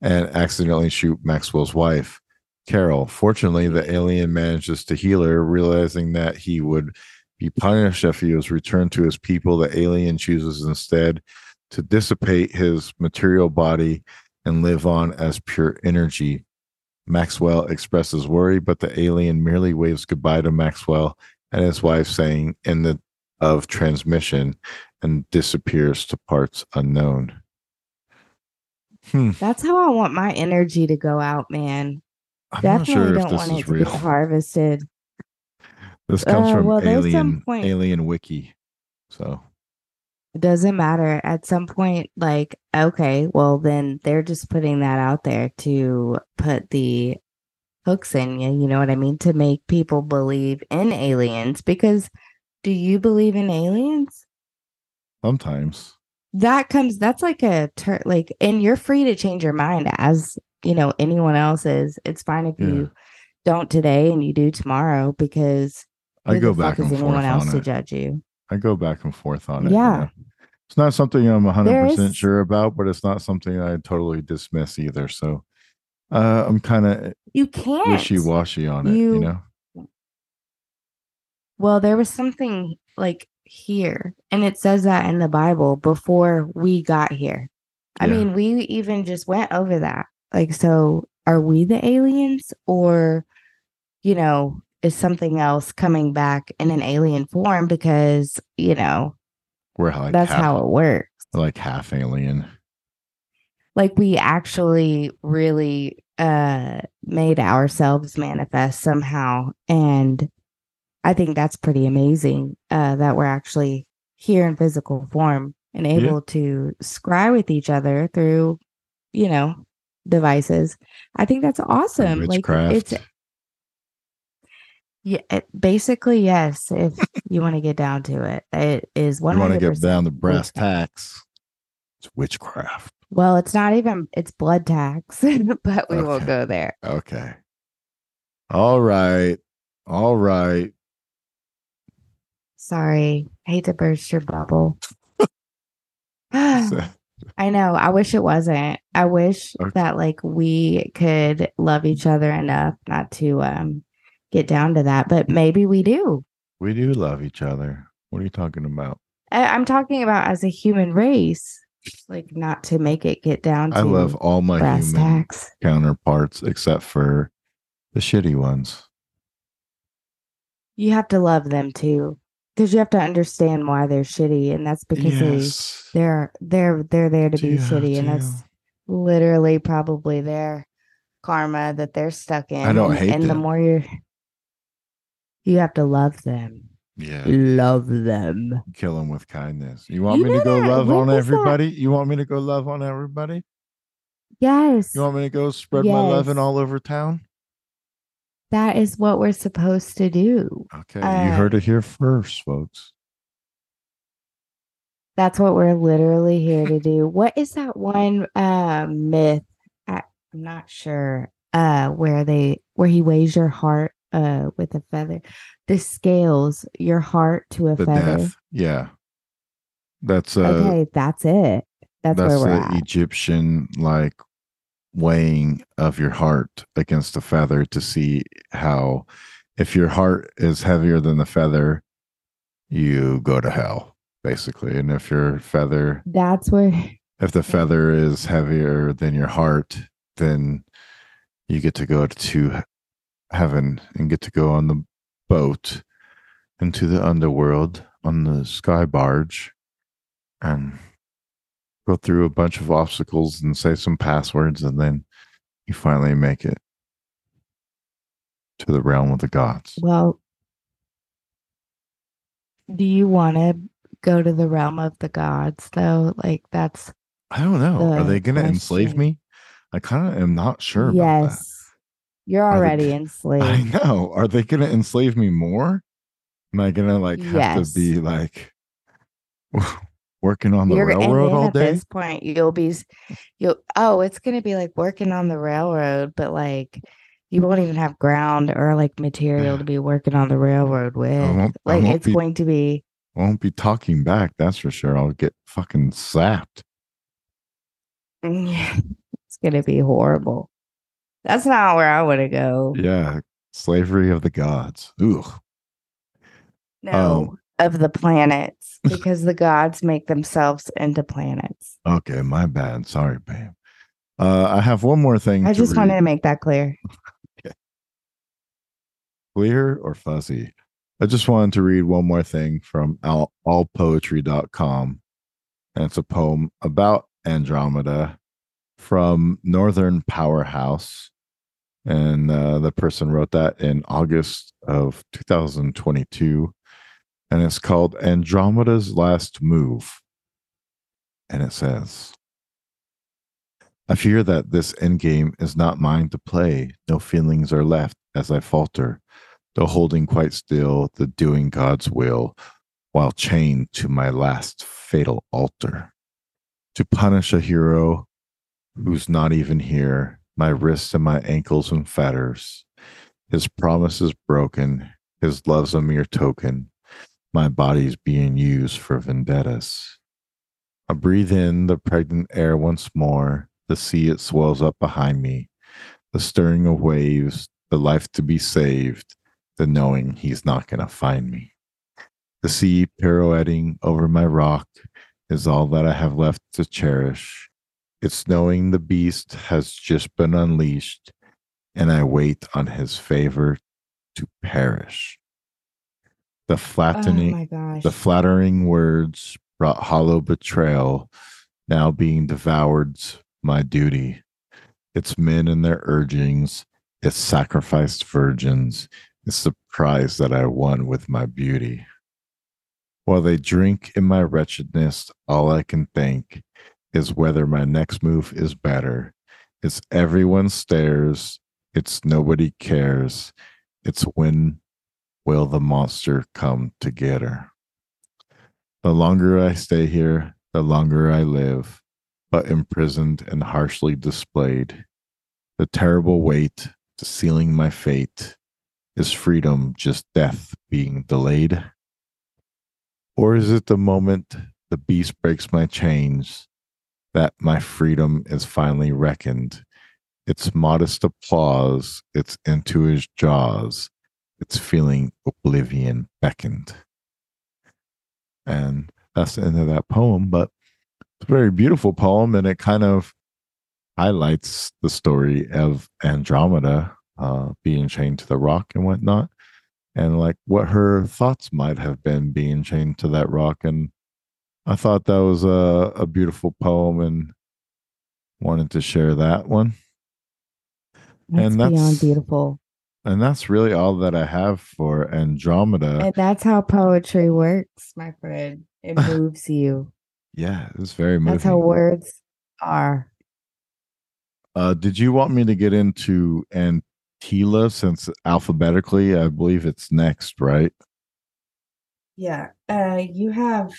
and accidentally shoot Maxwell's wife, Carol. Fortunately, the alien manages to heal her, realizing that he would be punished if he was returned to his people. The alien chooses instead to dissipate his material body and live on as pure energy. Maxwell expresses worry, but the alien merely waves goodbye to Maxwell and his wife, saying, in the of transmission, and disappears to parts unknown. Hmm. That's how I want my energy to go out, man. I'm Definitely not sure if don't this want it is to real. get harvested. This comes Uh, from well, Alien point- Alien Wiki. So It doesn't matter. At some point, like, okay, well, then they're just putting that out there to put the hooks in you. You know what I mean? To make people believe in aliens. Because do you believe in aliens? sometimes. That comes, that's like a, ter- like, and you're free to change your mind as, you know, anyone else is. It's fine if Yeah. you don't today and you do tomorrow because I go back and anyone else on to it. judge you? I go back and forth on it. you Yeah. know. It's not something I'm 100% There is- sure about, but it's not something I totally dismiss either. So uh, I'm kind of You can't. wishy washy on it, you You- know? Well, there was something like here, and it says that in the Bible before we got here. I Yeah. mean, we even just went over that. Like, so are we the aliens, or, you know, is something else coming back in an alien form? Because, you know, We're like that's half, how it works. like half alien. Like, we actually really uh made ourselves manifest somehow. And I think that's pretty amazing uh, that we're actually here in physical form and Yeah. able to scry with each other through, you know, devices. I think that's awesome. Like it's yeah, it, basically yes. If you want to get down to it, it is one You want to get down to brass tacks. It's witchcraft. Well, it's not even it's blood tax, but we won't go there. Okay. All right. All right. Sorry, hate to burst your bubble. I know. I wish it wasn't. I wish Okay. that like we could love each other enough not to um get down to that, but maybe we do. We do love each other. What are you talking about? I- I'm talking about as a human race, like not to make it get down to I love all my human tacks. counterparts except for the shitty ones. You have to love them too, because you have to understand why they're shitty, and that's because they yes. they're they're they're there to be Yeah, shitty, and that's literally probably their karma that they're stuck in. i don't and, hate and the more you're, you have to love them. Yeah. Love them. Kill them with kindness. You want You me to go that- love on was that? everybody? You want me to go love on everybody? Yes, You want me to go spread my loving Yes. all over town? That is what we're supposed to do. Okay. you heard Uh, it here first, folks. That's what we're literally here to do. What is that one uh, myth? I, I'm not sure. Uh, where they where he weighs your heart uh with a feather. The scales your heart to a The feather. death. Yeah. That's uh okay, that's it. That's, that's where we're the at. Egyptian like weighing of your heart against the feather to see how if your heart is heavier than the feather, you go to hell, basically. And if your feather That's where if the feather is heavier than your heart, then you get to go to heaven and get to go on the boat into the underworld on the sky barge and go through a bunch of obstacles and say some passwords and then you finally make it to the realm of the gods. well do you want to go to the realm of the gods though? Like that's I don't know. Are they going to enslave me? I kind of am not sure about that. yes. You're already they- already I know. Are they going to enslave me more? Am I going to like have Yes. to be like working on the You're railroad all at this point you'll be you'll oh it's gonna be like working on the railroad, but like you won't even have ground or like material to be working on the railroad with. Like it's be- going to be Won't be talking back. That's for sure. I'll get fucking sapped. Mm, it's gonna be horrible. That's not where I want to go. Yeah. Slavery of the gods. Ooh. Um, no, of the planets because the gods make themselves into planets. Okay. My bad. Sorry, babe. Uh, I have one more thing. I just read. wanted to make that clear. clear or fuzzy. I just wanted to read one more thing from all, allpoetry.com. And it's a poem about Andromeda from Northern Powerhouse. And uh, the person wrote that in August of 2022. And it's called Andromeda's Last Move. And it says, I fear that this endgame is not mine to play. No feelings are left as I falter, though holding quite still the doing God's will, while chained to my last fatal altar. To punish a hero who's not even here, my wrists and my ankles in fetters. His promise is broken, his love's a mere token, my body's being used for vendettas. I breathe in the pregnant air once more. The sea it swells up behind me. The stirring of waves, the life to be saved, the knowing he's not going to find me. The sea pirouetting over my rock is all that I have left to cherish. It's knowing the beast has just been unleashed, and I wait on his favor to perish. The Oh flattening, gosh. the flattering words brought hollow betrayal, now being devoured's my duty. It's men and their urgings, it's sacrificed virgins, it's the prize that I won with my beauty. While they drink in my wretchedness, all I can think is whether my next move is better. It's everyone stares, it's nobody cares, it's when will the monster come to get her. The longer I stay here, the longer I live, but imprisoned and harshly displayed. The terrible weight to sealing my fate is freedom just death being delayed? Or is it the moment the beast breaks my chains that my freedom is finally reckoned. It's modest applause, it's into his jaws, it's feeling oblivion beckoned. And that's the end of that poem, but it's a very beautiful poem and it kind of highlights the story of Andromeda uh, being chained to the rock and whatnot, and like what her thoughts might have been being chained to that rock. And I thought that was a, a beautiful poem and wanted to share that one. That's and that's beyond beautiful. And that's really all that I have for Andromeda. And that's how poetry works, my friend. It moves you. Yeah, it's very moving. That's how words are. Uh, did you want me to get into Antila since alphabetically, I believe it's next, right? Yeah. Uh, you have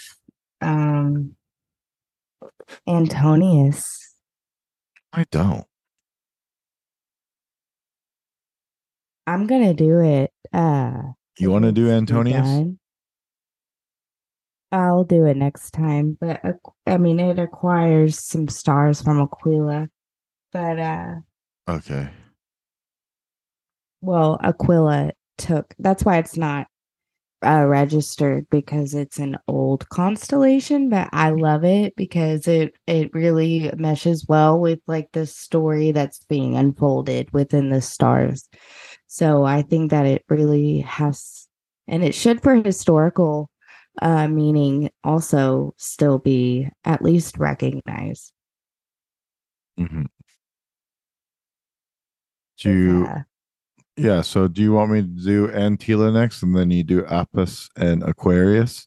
um Antinous. I don't. I'm gonna do it. Uh You want to do Antinous? I'll do it next time, but uh, I mean it acquires some stars from Aquila. But uh Okay. well, Aquila took that's why it's not uh, registered because it's an old constellation, but I love it because it it really meshes well with like the story that's being unfolded within the stars. So I think that it really has, and it should for historical uh, meaning also still be at least recognized. hmm Do you, Uh, yeah. So do you want me to do Antila next and then you do Apis and Aquarius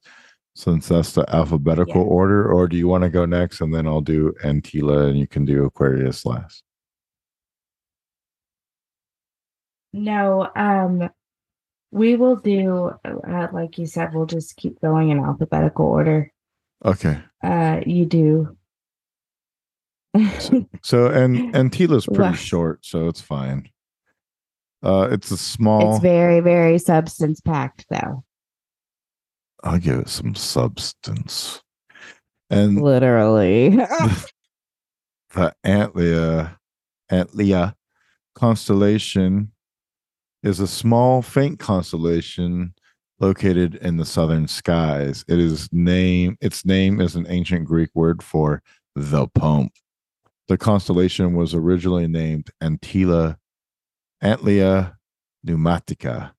since that's the alphabetical Yeah. order? Or do you want to go next and then I'll do Antila and you can do Aquarius last? No, um, we will do uh, like you said. We'll just keep going in alphabetical order. Okay. Uh, you do. So and Antila's pretty Wow. short, so it's fine. Uh it's a small It's very, very substance packed, though. I'll give it some substance. And Literally. the Antlia Antlia constellation is a small, faint constellation located in the southern skies. It is name its name is an ancient Greek word for the pump. The constellation was originally named Antila Antlia Pneumatica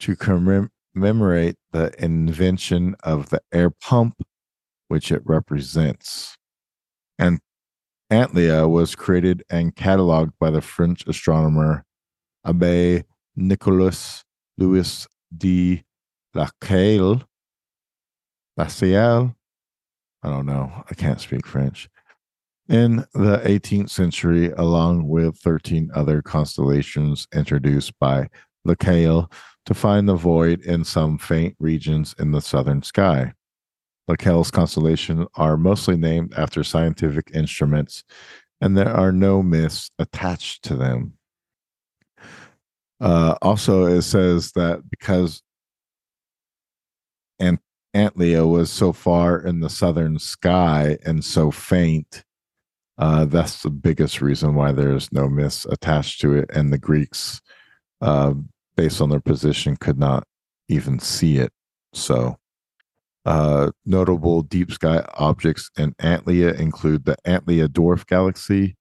to commemorate the invention of the air pump, which it represents. And Antlia was created and cataloged by the French astronomer Abbe Nicolas Louis de Lacaille. Lacaille? I don't know. I can't speak French. In the 18th century, along with 13 other constellations introduced by Lacaille to find the void in some faint regions in the southern sky. Lacaille's constellations are mostly named after scientific instruments, and there are no myths attached to them. Uh, also, it says that because Ant- Antlia was so far in the southern sky and so faint, uh, that's the biggest reason why there's no myths attached to it. And the Greeks, uh, based on their position, could not even see it. So, uh, notable deep sky objects in Antlia include the Antlia dwarf galaxy,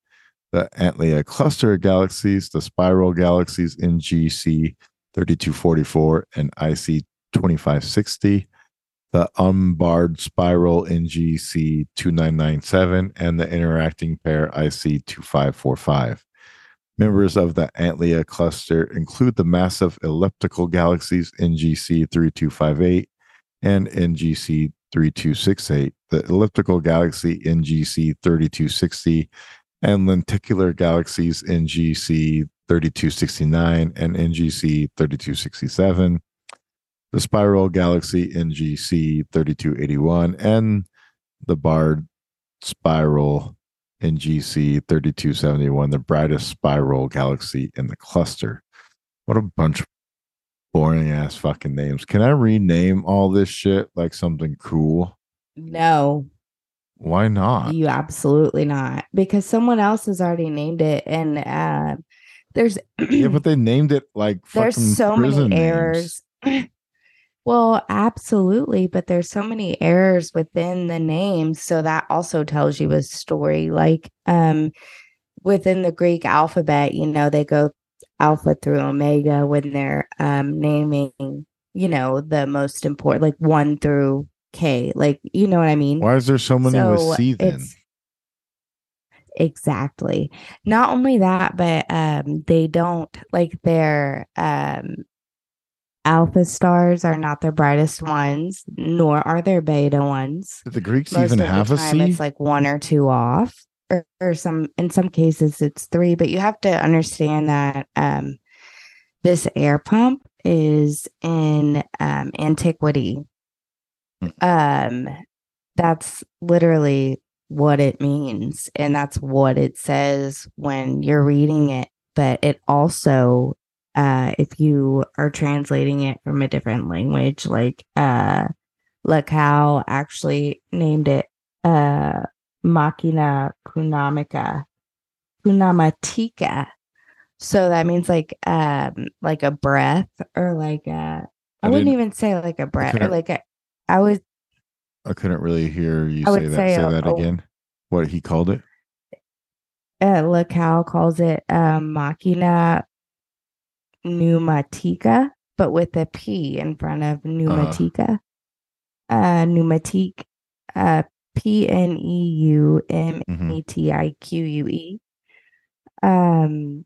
the Antlia cluster of galaxies, the spiral galaxies NGC 3244 and IC 2560, the unbarred spiral NGC 2997, and the interacting pair IC 2545. Members of the Antlia cluster include the massive elliptical galaxies NGC 3258 and NGC 3268, the elliptical galaxy NGC 3260, and lenticular galaxies NGC 3269 and NGC 3267, the spiral galaxy NGC 3281, and the barred spiral NGC 3271, the brightest spiral galaxy in the cluster. What a bunch of boring ass fucking names. Can I rename all this shit like something cool? no. Why not? You absolutely not, because someone else has already named it, and uh, there's yeah, but they named it like there's so many errors. well, absolutely, but there's so many errors within the names, so that also tells you a story. Like um, within the Greek alphabet, you know, they go alpha through omega when they're um, naming, you know, the most important, like one through K. Like, you know what I mean? Why is there so many with C then? exactly not only that, but um, they don't like their um alpha stars are not their brightest ones, nor are their beta ones. Did the Greeks Most even of have the time, C? it's like one or two off, or, or some in some cases it's three. But you have to understand that um, this air pump is in um, antiquity. Um, that's literally what it means, and that's what it says when you're reading it. But it also, uh, if you are translating it from a different language, like uh, Lacau actually named it uh Machina Kunamica Kunamatica. So that means like um like a breath or like a I, I wouldn't even say like a breath or like a I was. I couldn't really hear you I say that. say Say that a- again. What he called it? uh Lacau calls it um Machina Pneumatica, but with a P in front of Pneumatica. Uh pneumatique uh P N E U M. A T I Q U E. Um,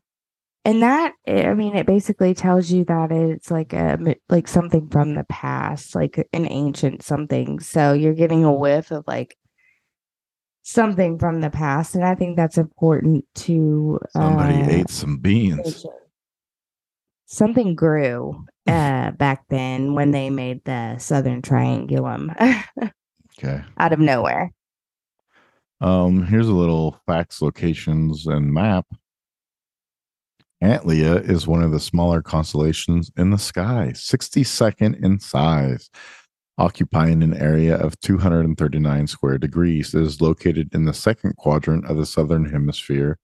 and that I mean, it basically tells you that it's like a like something from the past, like an ancient something. So you're getting a whiff of like something from the past, and I think that's important to Somebody uh, ate some beans. Something grew uh, back then when they made the Southern Triangulum Okay. out of nowhere. Um, here's a little facts, locations, and map. Antlia is one of the smaller constellations in the sky, 62nd in size, occupying an area of 239 square degrees. It is located in the second quadrant of the southern hemisphere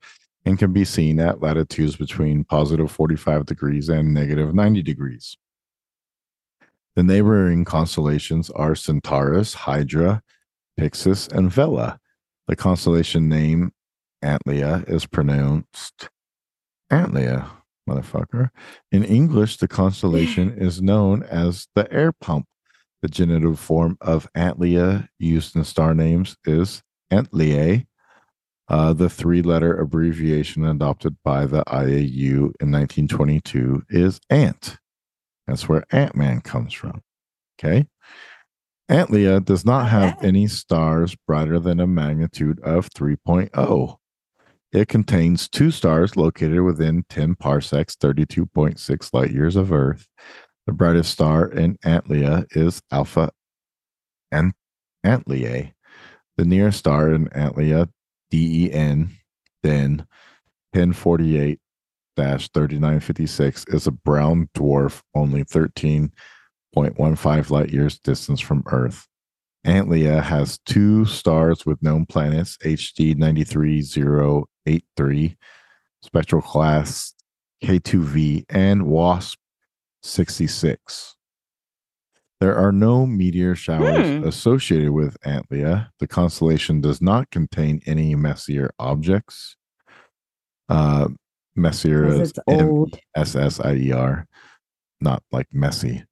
and can be seen at latitudes between positive 45 degrees and negative 90 degrees. The neighboring constellations are Centaurus, Hydra, Pyxis, and Vela. The constellation name Antlia is pronounced Antlia, motherfucker. In English, the constellation is known as the air pump. The genitive form of Antlia used in star names is Antliae. Uh, the three letter abbreviation adopted by the IAU in 1922 is ANT. That's where Ant Man comes from. Okay. Antlia does not have any stars brighter than a magnitude of 3.0. It contains two stars located within 10 parsecs, 32.6 light years of Earth. The brightest star in Antlia is Alpha Ant- Antliae. The nearest star in Antlia, DEN, then 1048 3956, is a brown dwarf only 13.15 light years distance from Earth. Antlia has two stars with known planets, HD 93083, spectral class K2V, and WASP 66. There are no meteor showers Hmm. associated with Antlia. The constellation does not contain any Messier objects. Uh, Messier is it's old. S S I E R, not like messy.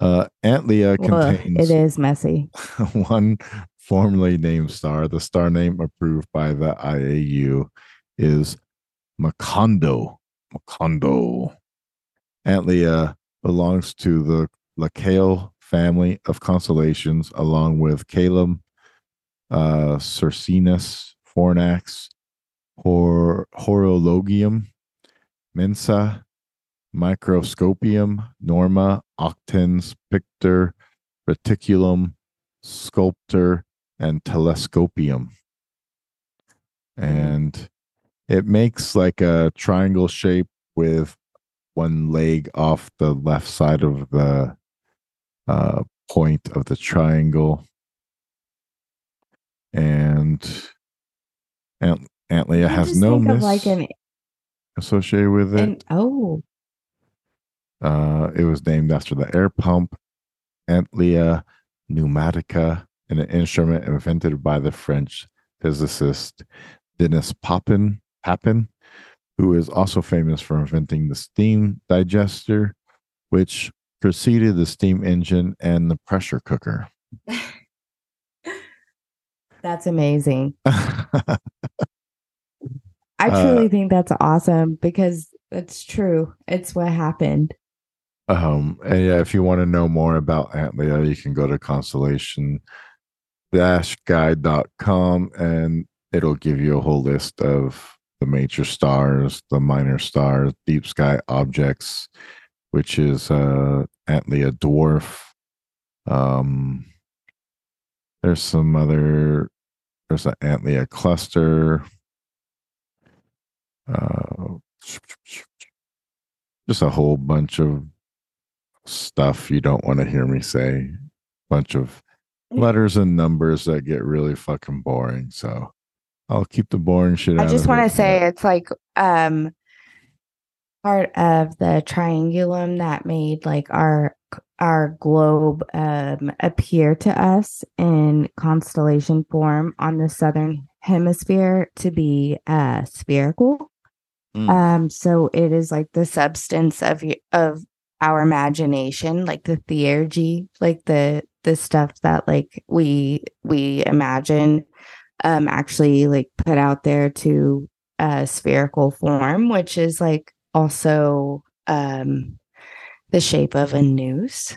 Uh, Antlia contains it is messy. one formerly named star. The star name approved by the IAU is Macondo. Macondo. Antlia belongs to the Lacaille family of constellations, along with Caelum, uh, Circinus, Fornax, Hor- Horologium, Mensa, Microscopium, Norma, Octans, Pictor, Reticulum, Sculptor, and Telescopium. And it makes like a triangle shape with one leg off the left side of the uh, point of the triangle. and Aunt, Antlia has no miss like an associated with it. an oh Uh, it was named after the air pump, Antlia pneumatica, an instrument invented by the French physicist Denis Papin, Papin, who is also famous for inventing the steam digester, which preceded the steam engine and the pressure cooker. that's amazing. I Uh, truly think that's awesome because it's true. It's what happened. Um, and yeah, if you want to know more about Antlia, you can go to constellation guide.com and it'll give you a whole list of the major stars, the minor stars, deep sky objects, which is uh Antlia dwarf. Um there's some other there's an Antlia cluster. Uh just a whole bunch of stuff you don't want to hear me say. Bunch of letters and numbers that get really fucking boring. So I'll keep the boring shit I just want to say it's like um part of the triangulum that made like our our globe um appear to us in constellation form on the southern hemisphere to be uh spherical. Mm. Um so it is like the substance of of our imagination, like the theurgy, like the the stuff that like we we imagine um actually like put out there to uh spherical form which is like also um the shape of a noose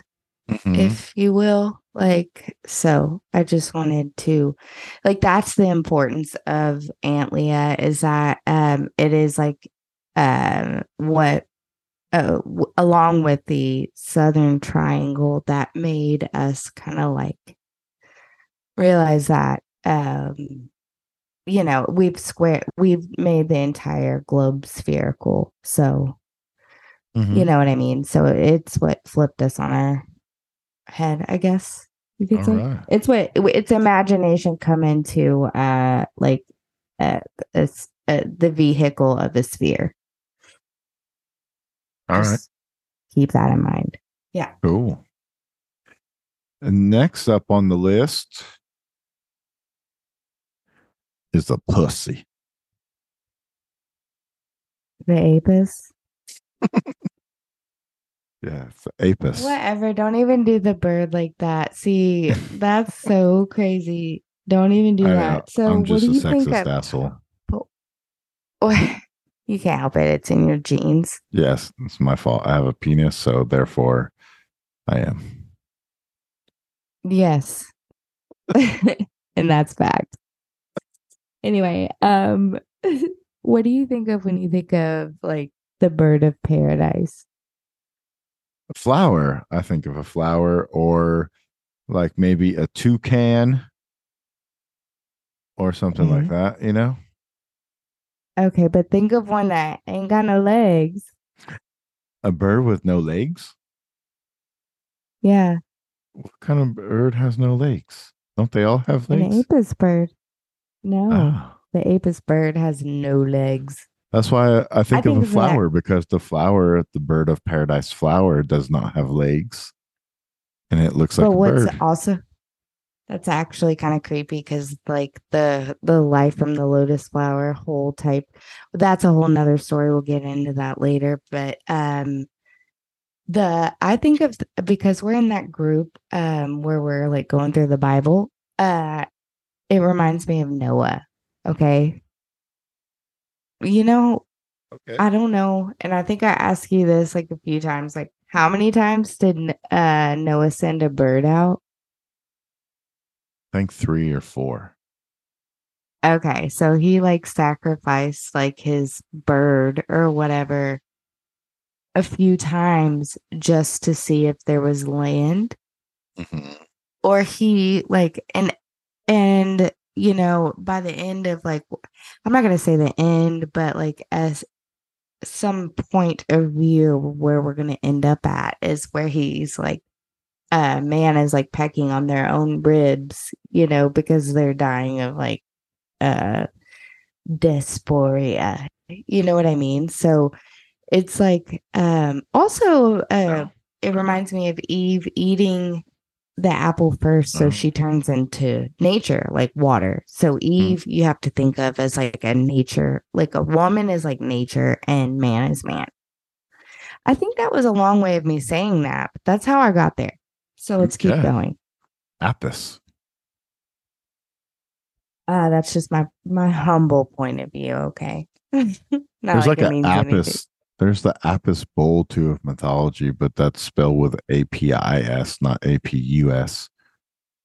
Mhm. if you will like so i just wanted to like that's the importance of antlia is that um it is like um what uh, w- along with the southern triangle that made us kind of like realize that um you know we've square we've made the entire globe spherical so you Mhm. know what i mean so it's what flipped us on our head i guess you could say right. it's what it's imagination come into uh like uh, it's, uh the vehicle of the sphere All right. Keep that in mind Yeah. Cool. And next up on the list is a pussy. the apis Yeah, it's the apis. Whatever. Don't even do the bird like that. See, that's so crazy. Don't even do I that. Uh, so, I'm what just do a you think sexist of? asshole. you can't help it. It's in your genes. Yes, it's my fault. I have a penis, so therefore I am. Yes. and that's fact. Anyway, um, what do you think of when you think of like the bird of paradise? A flower. I think of a flower or like maybe a toucan or something like Mhm. that, you know? Okay, but think of one that ain't got no legs. A bird with no legs? Yeah, What kind of bird has no legs? Don't they all have legs? an apis bird. No, Ah, the apis bird has no legs. that's why I, I think of think a of that- flower because the flower, the bird of paradise flower, does not have legs. And it looks like but a what's bird. also that's actually kind of creepy because like the the life from the lotus flower whole type that's a whole nother story we'll get into that later but um the i think of because we're in that group um where we're like going through the bible uh it reminds me of noah okay you know Okay. i don't know and i think i asked you this like a few times like how many times did uh noah send a bird out I think three or four. Okay, so he like sacrificed like his bird or whatever a few times just to see if there was land or he like and and you know by the end of like I'm not going to say the end but like as some point of view where we're going to end up at is where he's like uh man is like pecking on their own ribs, you know, because they're dying of like uh dysphoria. You know what I mean? So it's like um also uh it reminds me of Eve eating the apple first so Oh. she turns into nature like water so eve you have to think of as like a nature like a woman is like nature and man is man i think that was a long way of me saying that but that's how i got there so let's keep Okay. going Apis. uh that's just my my humble point of view okay Not There's like, it an. Apis. There's the Apis bowl too of mythology, but that's spelled with A P I S, not A P U S.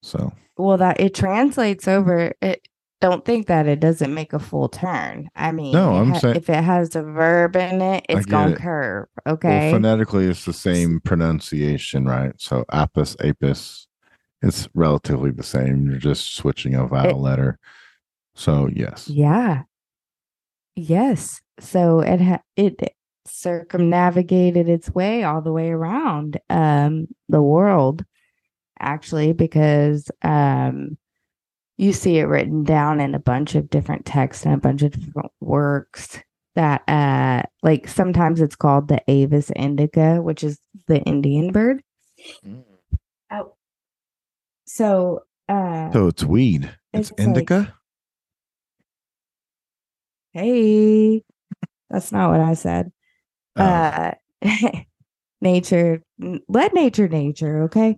So well that it translates over it don't think that it doesn't make a full turn i mean No, I'm ha- saying- if it has a verb in it it's gonna it. curve well, okay phonetically, it's the same pronunciation, right? So Apis, Apis, it's relatively the same. You're just switching a vowel letter. So yes, Yeah. Yes. So it ha- it circumnavigated its way all the way around um the world actually because um you see it written down in a bunch of different texts and a bunch of different works that uh like sometimes it's called the Avis indica which is the Indian bird. Oh. So uh so it's weed. It's, It's like- indica. hey that's not what I said. Oh, uh nature let nature nature okay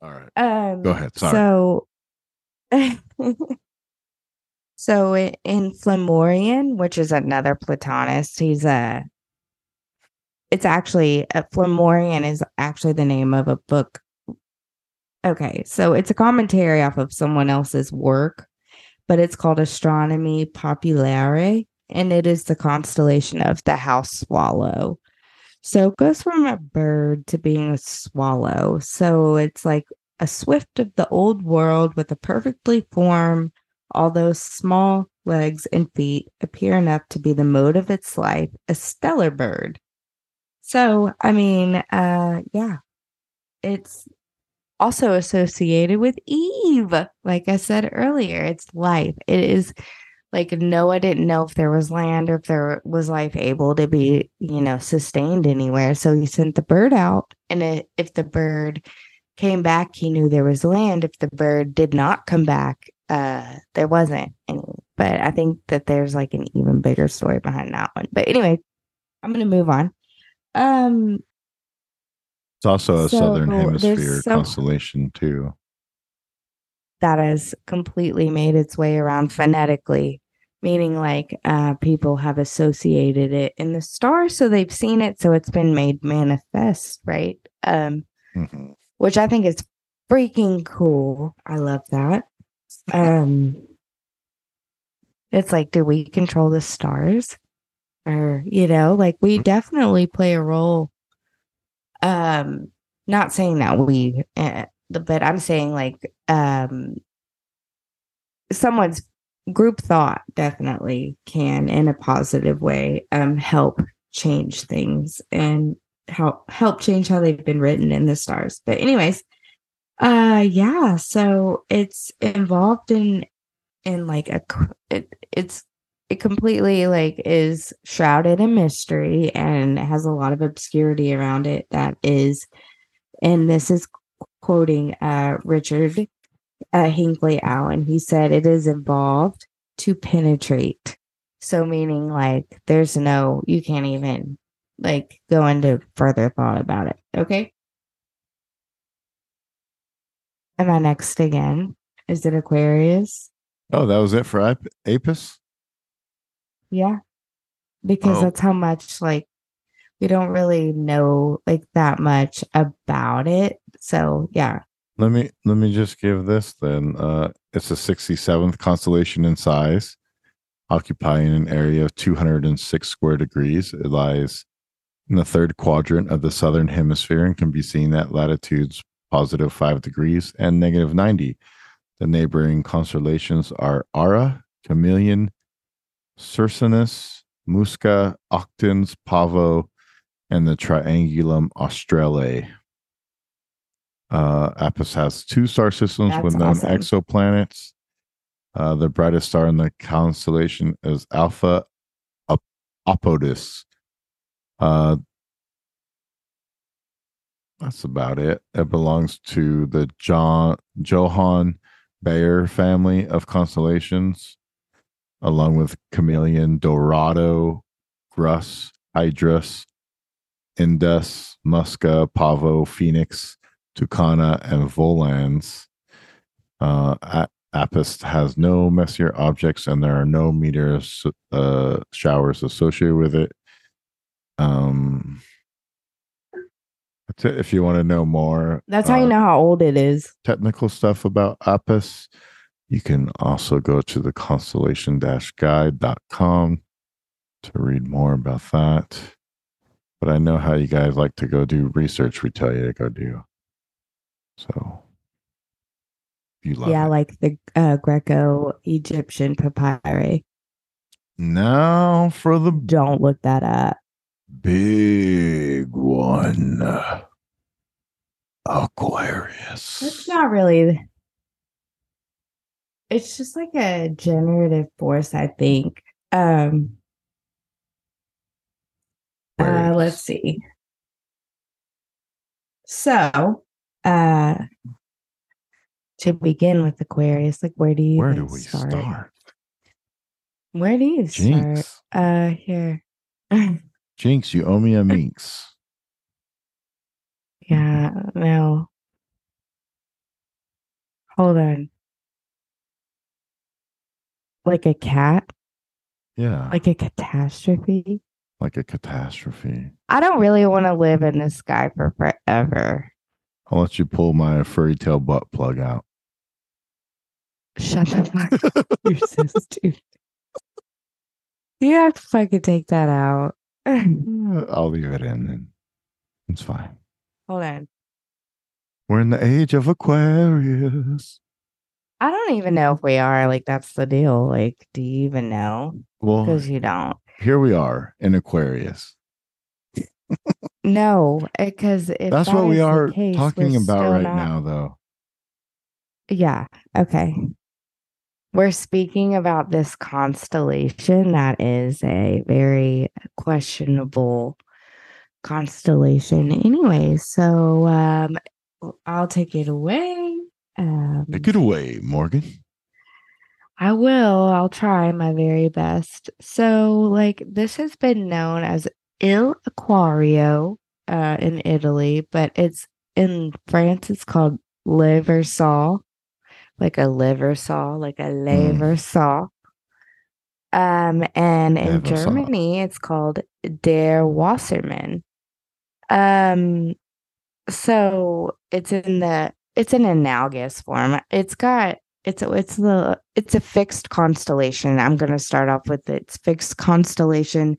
all right. um Go ahead. Sorry. so so in Flammarion which is another platonist he's a it's actually a Flammarion is actually the name of a book okay so it's a commentary off of someone else's work but it's called Astronomie Populaire and it is the constellation of the house swallow so it goes from a bird to being a swallow. So it's like a swift of the old world with a perfectly formed, although small legs and feet appear enough to be the mode of its life, a stellar bird. So, I mean, uh, yeah, it's also associated with Eve. Like I said earlier, it's life. It is like Noah didn't know if there was land or if there was life able to be, you know, sustained anywhere. So he sent the bird out. And it, if the bird came back, he knew there was land. If the bird did not come back, uh, there wasn't any. But I think that there's like an even bigger story behind that one. But anyway, I'm gonna move on. Um, It's also a So, southern hemisphere so- constellation too. that has completely made its way around phonetically meaning like uh people have associated it in the stars so they've seen it so it's been made manifest right? Um Mhm. which i think is freaking cool. I love that. Um it's like do we control the stars? Or you know like we definitely play a role. Um not saying that we uh, but i'm saying like um someone's group thought definitely can in a positive way um help change things and help help change how they've been written in the stars. But anyways uh yeah so it's involved in in like a it, it's it completely like is shrouded in mystery and has a lot of obscurity around it that is and this is quoting uh richard uh, Hinckley Allen. He said it is involved to penetrate. So meaning like there's no you can't even like go into further thought about it. Okay. Am I next again? Is it Aquarius? Oh, that was it for Ap- Apis. Yeah. Because Oh. that's how much like we don't really know like that much about it. So yeah. Let me let me just give this then. Uh, it's the 67th constellation in size, occupying an area of 206 square degrees. It lies in the third quadrant of the southern hemisphere and can be seen at latitudes positive 5 degrees and negative 90. The neighboring constellations are Ara, Chamaeleon, Circinus, Musca, Octans, Pavo, and the Triangulum Australe. Uh, Apis has two star systems That's with known awesome. exoplanets. Uh, the brightest star in the constellation is Alpha Apodis. Uh, that's about it. It belongs to the John Johann Bayer family of constellations, along with Chamaeleon, Dorado, Grus, Hydrus, Indus, Musca, Pavo, Phoenix, Tucana, and Volans. Uh, Apis has no Messier objects, and there are no meteor uh, showers associated with it. Um, that's it. If you want to know more, That's how you uh, know how old it is. technical stuff about Apis, you can also go to the constellation guide.com to read more about that. But I know how you guys like to go do research, we tell you to go do. So you love Yeah, it. like the uh, Greco Egyptian papyri. now for the Don't look that up. big one Aquarius. It's not really. It's just like a generative force, I think. Um uh, let's see. So, uh to begin with Aquarius, like where do you Where do we start? start? Where do you start? Uh here. Jinx, you owe me a minx. yeah, no. Hold on. Like a cat? Yeah. Like a catastrophe? like a catastrophe. I don't really want to live in the sky for forever. I'll let you pull my furry tail butt plug out. Shut the fuck up. You're so stupid. You have to fucking take that out. I'll leave it in and it's fine. Hold on. We're in the age of Aquarius. I don't even know if we are. Like, that's the deal. Like, do you even know? Well, Because you don't. here we are in Aquarius. No, because if That's that what we are case, talking about right not- now, though. Yeah. Okay. We're speaking about this constellation that is a very questionable constellation anyway. So um I'll take it away. Um Take it away, Morgan. I will. I'll try my very best. So like this has been known as Il Aquario uh in Italy, but it's in France it's called Le Versal like a liver saw, like a lever saw. Um, and in Lever saw. Germany, it's called Der Wassermann. Um, so it's in the it's an analogous form. It's got it's a, it's the it's a fixed constellation. I'm going to start off with its fixed constellation.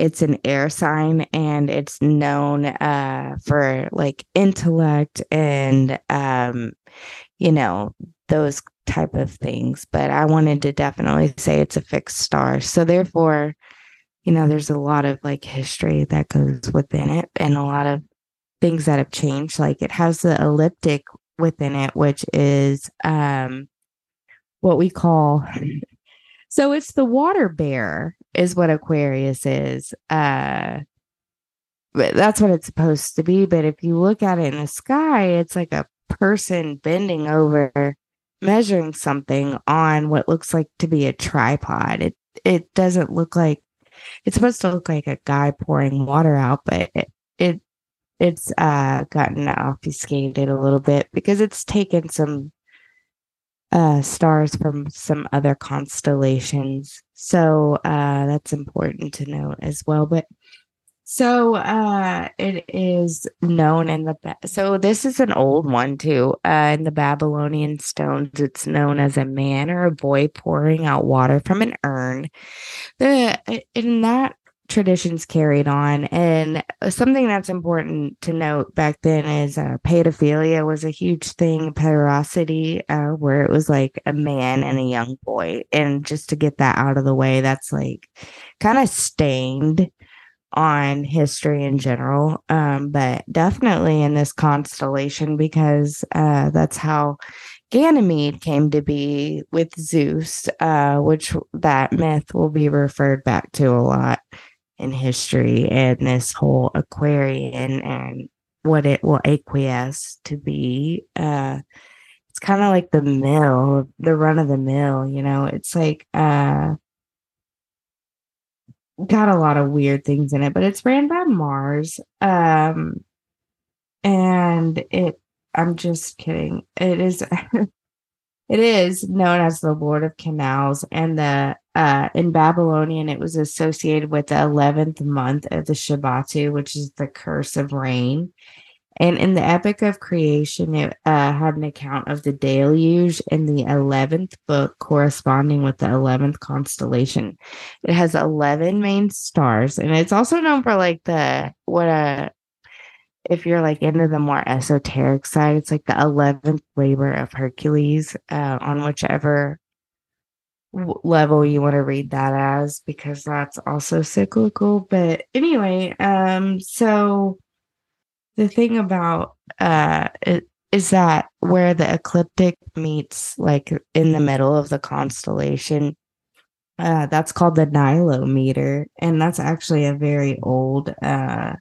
It's an air sign and it's known uh for like intellect and um you know those type of things. But i wanted to definitely say it's a fixed star. So therefore you know there's a lot of like history that goes within it and a lot of things that have changed. Like it has the elliptic within it which is um what we call so it's the water bear is what aquarius is uh that's what it's supposed to be but if you look at it in the sky it's like a person bending over measuring something on what looks like to be a tripod. It it doesn't look like it's supposed to look like a guy pouring water out, but it, it it's uh gotten obfuscated a little bit because it's taken some uh stars from some other constellations. So uh that's important to note as well. But so uh it is known in the Ba- so this is an old one too. Uh in the Babylonian stones it's known as a man or a boy pouring out water from an urn. The in that traditions carried on. And something that's important to note back then is uh, pedophilia was a huge thing pederosity uh, where it was like a man and a young boy. And just to get that out of the way that's like kind of stained on history in general, um, but definitely in this constellation because uh, that's how Ganymede came to be with Zeus, uh, which that myth will be referred back to a lot in history and this whole Aquarian and what it will acquiesce to be. Uh, it's kind of like the mill, the run of the mill, you know, it's like, uh, got a lot of weird things in it, but it's ran by Mars. Um, and it, I'm just kidding. It is, it is known as the Lord of Canals, and the uh, in Babylonian it was associated with the eleventh month of the Shabbatu, which is the curse of rain. And in the Epic of Creation, it uh, had an account of the deluge in the 11th book, corresponding with the 11th constellation. It has 11 main stars, and it's also known for like the what a if you're like into the more esoteric side, it's like the 11th labor of Hercules uh, on whichever level you want to read that as, because that's also cyclical. But anyway, um, so the thing about uh is that where the ecliptic meets like in the middle of the constellation uh that's called the nilometer and that's actually a very old uh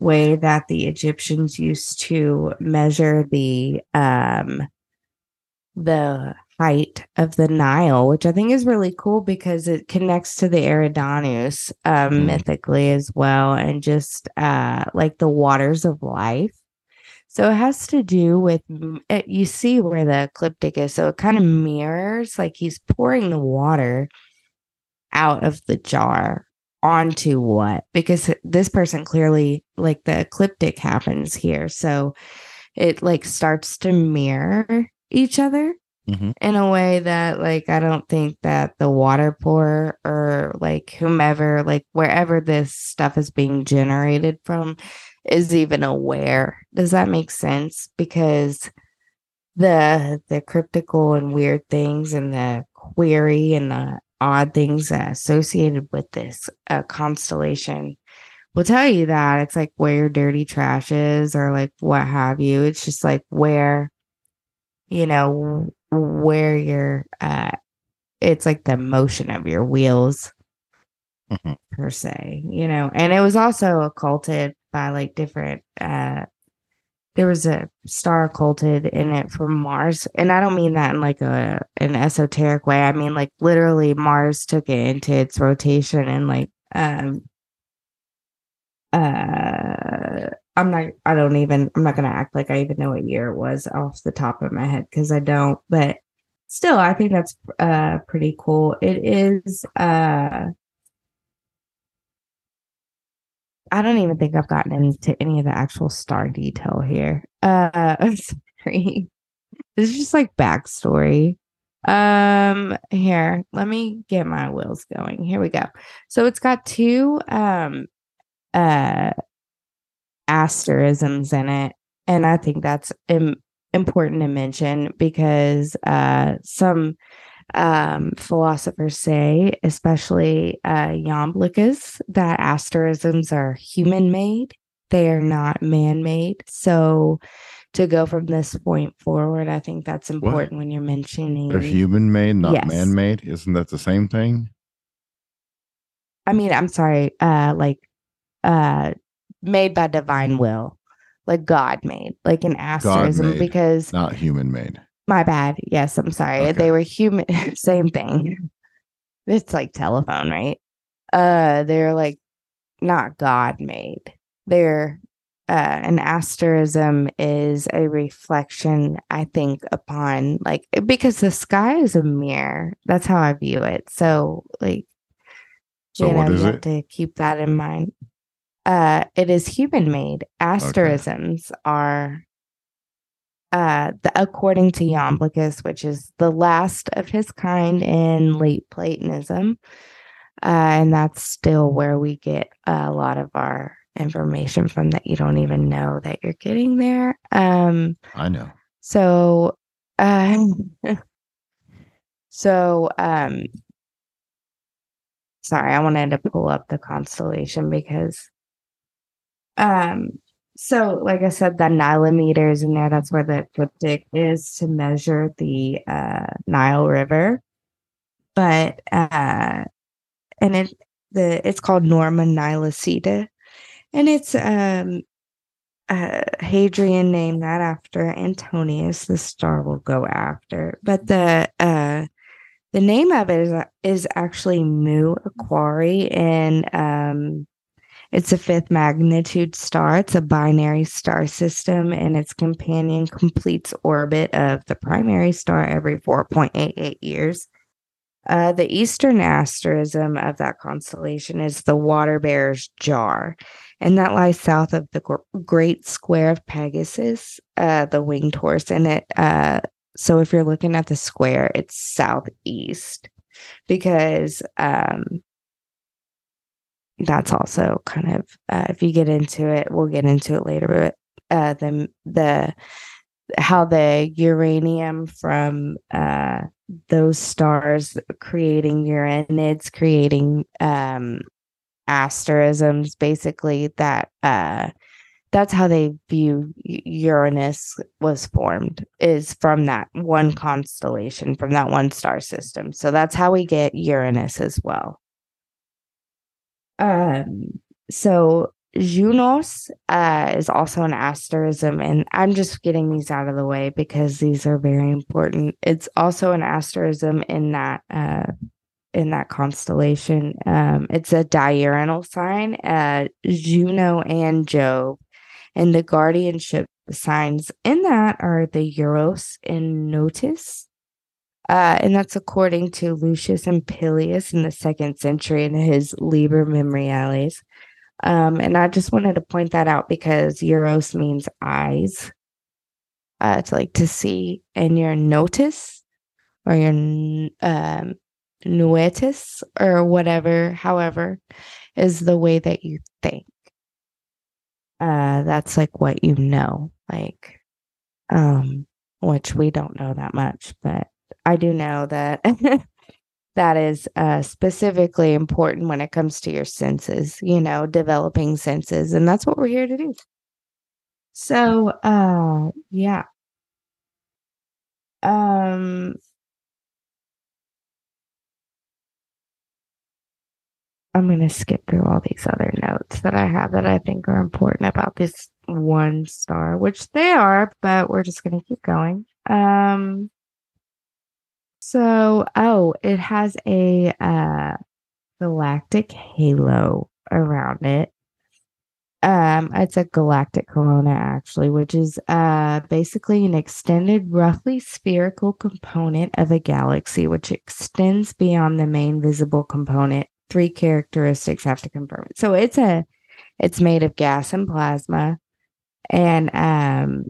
way that the egyptians used to measure the um the height of the Nile, which I think is really cool because it connects to the Eridanus um, mm. mythically as well, and just uh, like the waters of life. So it has to do with it, you see where the ecliptic is. So it kind of mirrors like he's pouring the water out of the jar onto what? Because this person clearly like the ecliptic happens here. So it like starts to mirror each other mm-hmm. in a way that like I don't think that the water pour or like whomever like wherever this stuff is being generated from is even aware. Does that make sense? Because the the cryptical and weird things and the query and the odd things associated with this uh, constellation will tell you that it's like where your dirty trash is or like what have you. It's just like where, you know, where you're uh it's like the motion of your wheels mm-hmm. per se you know and it was also occulted by like different uh there was a star occulted in it from Mars. And I don't mean that in like a an esoteric way. I mean like literally Mars took it into its rotation and like um uh I'm not, I don't even, I'm not going to act like I even know what year it was off the top of my head because I don't, but still, I think that's uh, pretty cool. It is, uh, I don't even think I've gotten into any of the actual star detail here. Uh, I'm sorry. This is just like backstory. Um, here, let me get my wheels going. Here we go. So it's got two um uh asterisms in it. And I think that's Im- important to mention because uh, some um, philosophers say, especially uh, that asterisms are human made, they are not man made. So to go from this point forward, I think that's important what? when you're mentioning. They're human made, not yes. man made. Isn't that the same thing? I mean, I'm sorry, uh, like uh made by divine will, like God made, like an asterism, made, because not human made. My bad. Yes, I'm sorry. Okay. They were human. Same thing. It's like telephone, right? Uh, they're like not God made. They're uh, an asterism is a reflection, I think, upon like because the sky is a mirror. That's how I view it. So, like, so you know, you have it? to keep that in mind uh, it is human made. Asterisms okay. are uh, the, according to Iamblichus, which is the last of his kind in late Platonism. Uh, and that's still where we get a lot of our information from that you don't even know that you're getting there. Um, I know. So, uh, so um, sorry, I wanted to pull up the constellation because um so like I said, the Nilometers in there, that's where the ecliptic is to measure the uh Nile River. But uh and it the it's called Norma Nilotica. And it's um uh, Hadrian named that after Antinous. The star will go after, but the uh, the name of it is, is actually Mu Aquarii and um, it's a fifth magnitude star. It's a binary star system, and its companion completes orbit of the primary star every 4.88 years. Uh, the eastern asterism of that constellation is the Water Bear's Jar, and that lies south of the Great Square of Pegasus, uh, the winged horse. And it, uh, so if you're looking at the square, it's southeast because um, that's also kind of uh, if you get into it, we'll get into it later. But uh, the the how the uranium from uh, those stars creating uranids, creating um, asterisms, basically that uh, that's how they view Uranus was formed is from that one constellation, from that one star system. So that's how we get Uranus as well. Um, so Junos uh, is also an asterism, and I'm just getting these out of the way because these are very important. It's also an asterism in that uh, in that constellation. Um, it's a diurnal sign, uh, Juno and Jove, and the guardianship signs in that are the Euros and Notus. Uh, and that's according to Lucius Ampelius in the second century in his Liber Memorialis. Um, and I just wanted to point that out because Euros means eyes. Uh, it's like to see, and your notice or your um, nuetis or whatever, however, is the way that you think. Uh, that's like what you know, like, um, which we don't know that much, but I do know that that is uh, specifically important when it comes to your senses, you know, developing senses. And that's what we're here to do. So, uh, yeah. Um, I'm going to skip through all these other notes that I have that I think are important about this one star, which they are, but we're just going to keep going. Um, so, oh, it has a uh, galactic halo around it. Um, it's a galactic corona actually, which is uh basically an extended, roughly spherical component of a galaxy, which extends beyond the main visible component three characteristics have to confirm it. So it's a it's made of gas and plasma and um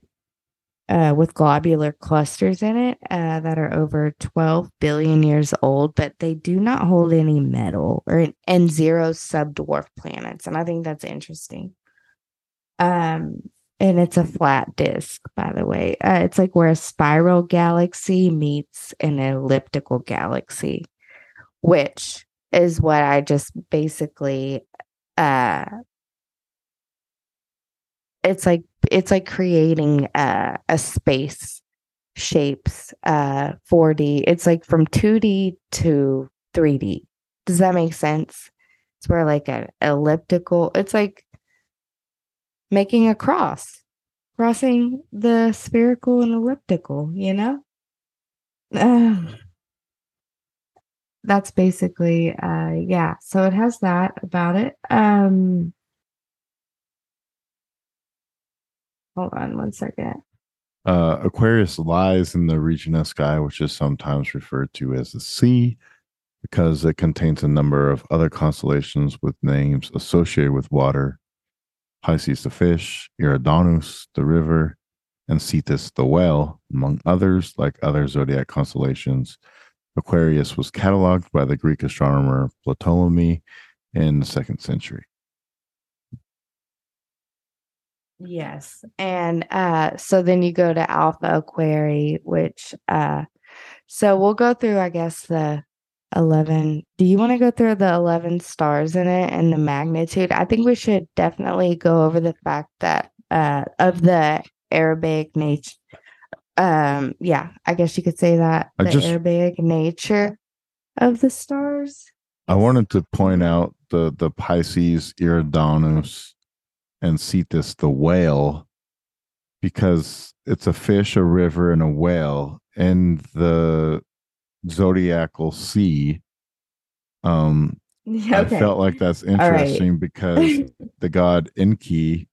uh, with globular clusters in it uh, that are over 12 billion years old, but they do not hold any metal or and zero subdwarf planets. And I think that's interesting. Um, and it's a flat disk, by the way. Uh, it's like where a spiral galaxy meets an elliptical galaxy, which is what I just basically uh it's like it's like creating uh, a space shapes uh 4D. It's like from 2D to 3D. Does that make sense? It's where like an elliptical, it's like making a cross, crossing the spherical and elliptical, you know? That's basically uh yeah so it has that about it um hold on one second. Uh aquarius lies in the region of sky which is sometimes referred to as the sea because it contains a number of other constellations with names associated with water. Pisces the fish eridanus the river and cetus the whale among others like other zodiac constellations. Aquarius was cataloged by the Greek astronomer Ptolemy in the second century. Yes. And uh, so then you go to Alpha Aquarii, which uh, so we'll go through, I guess, the 11. Do you want to go through the 11 stars in it and the magnitude? I think we should definitely go over the fact that uh of the Arabic nature um yeah, I guess you could say that I the just- Arabic nature of the stars. I wanted to point out the the Pisces Eridanus and Cetus the whale because it's a fish, a river, and a whale, and the zodiacal sea. Um, Yeah, I felt like that's right. interesting because the god Enki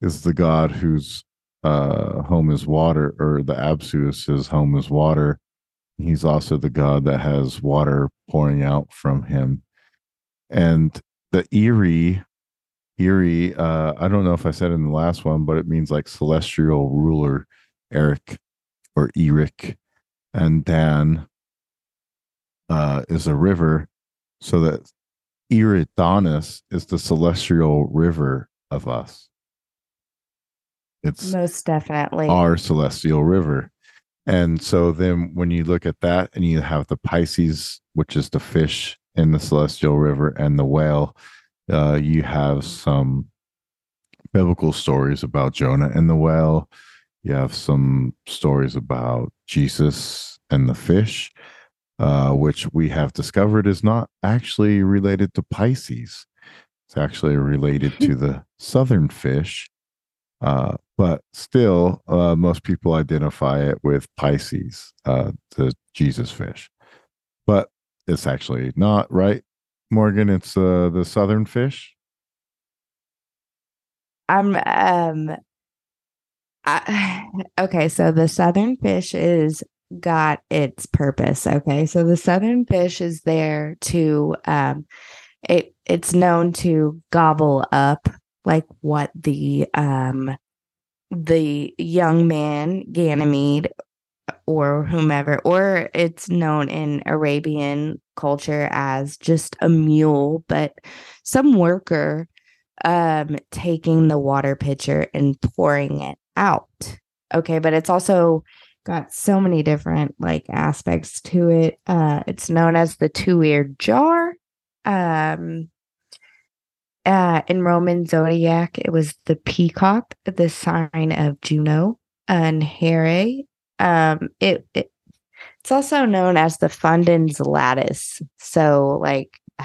is the god whose uh, home is water, or the Absus, his home is water. He's also the god that has water pouring out from him. And the Erie, Erie, uh, I don't know if I said it in the last one, but it means like celestial ruler, Eric or Eric. And Dan uh, is a river. So that Eridanus is the celestial river of us. It's Most definitely. our celestial river. And so then when you look at that and you have the Pisces, which is the fish in the celestial river, and the whale, uh, you have some biblical stories about Jonah and the whale. You have some stories about Jesus and the fish, uh, which we have discovered is not actually related to Pisces. It's actually related to the southern fish, uh, but still, uh, most people identify it with Pisces, uh, the Jesus fish. But it's actually not right, Morgan. It's uh, the southern fish. I'm um I, okay, so the southern fish is got its purpose. Okay. So the southern fish is there to um it it's known to gobble up like what the um the young man Ganymede or whomever or it's known in Arabian culture as just a mule but some worker um taking the water pitcher and pouring it out. Okay but it's also got so many different like aspects to it. Uh it's known as the two-eared jar. Um uh in roman zodiac it was the peacock the sign of juno and hera um it, it it's also known as the fundin's lattice so like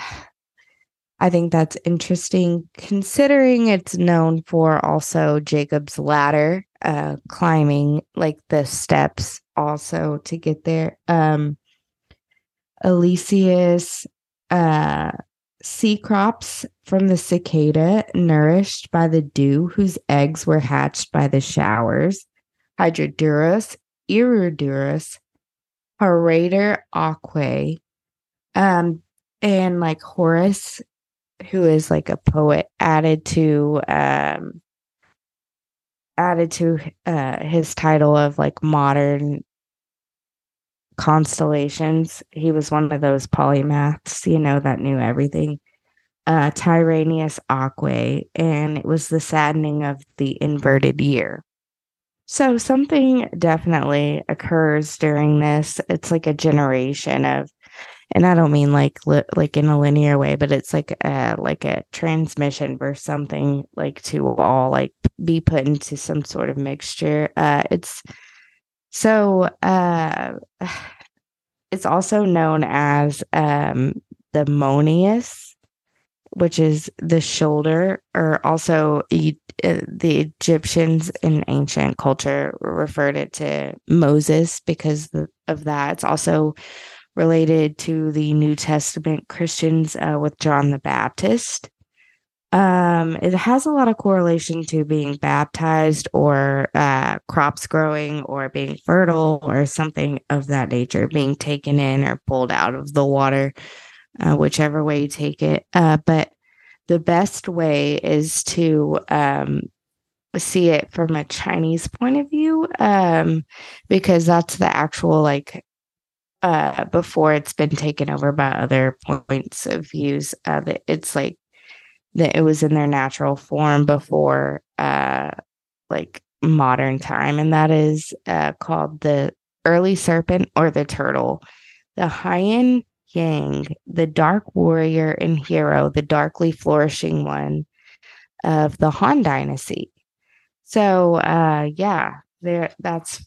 I think that's interesting considering it's known for also Jacob's ladder, uh, climbing like the steps also to get there. Um, Elysius, uh, sea crops from the cicada nourished by the dew, whose eggs were hatched by the showers. Hydrodurus, Iridurus, Parator aquae, um, and like Horace who is like a poet added to um added to uh his title of like modern constellations. He was one of those polymaths you know that knew everything. Uh tyranius aquae and it was the saddening of the inverted year so something definitely occurs during this it's like a generation of and I don't mean like li- like in a linear way, but it's like a like a transmission for something like to all like be put into some sort of mixture. Uh, it's so uh, it's also known as um, the monius, which is the shoulder, or also e- uh, the Egyptians in ancient culture referred it to Moses because of that. It's also related to the New Testament Christians uh, with John the Baptist. Um, it has a lot of correlation to being baptized or uh, crops growing or being fertile or something of that nature, being taken in or pulled out of the water, uh, whichever way you take it. Uh, but the best way is to um, see it from a Chinese point of view um, because that's the actual like uh, before it's been taken over by other points of views. Uh, that it's like that it was in their natural form before uh, like modern time, and that is uh, called the early serpent or the turtle. The Heian Yang, the dark warrior and hero, the darkly flourishing one of the Han Dynasty. So, uh, yeah, there that's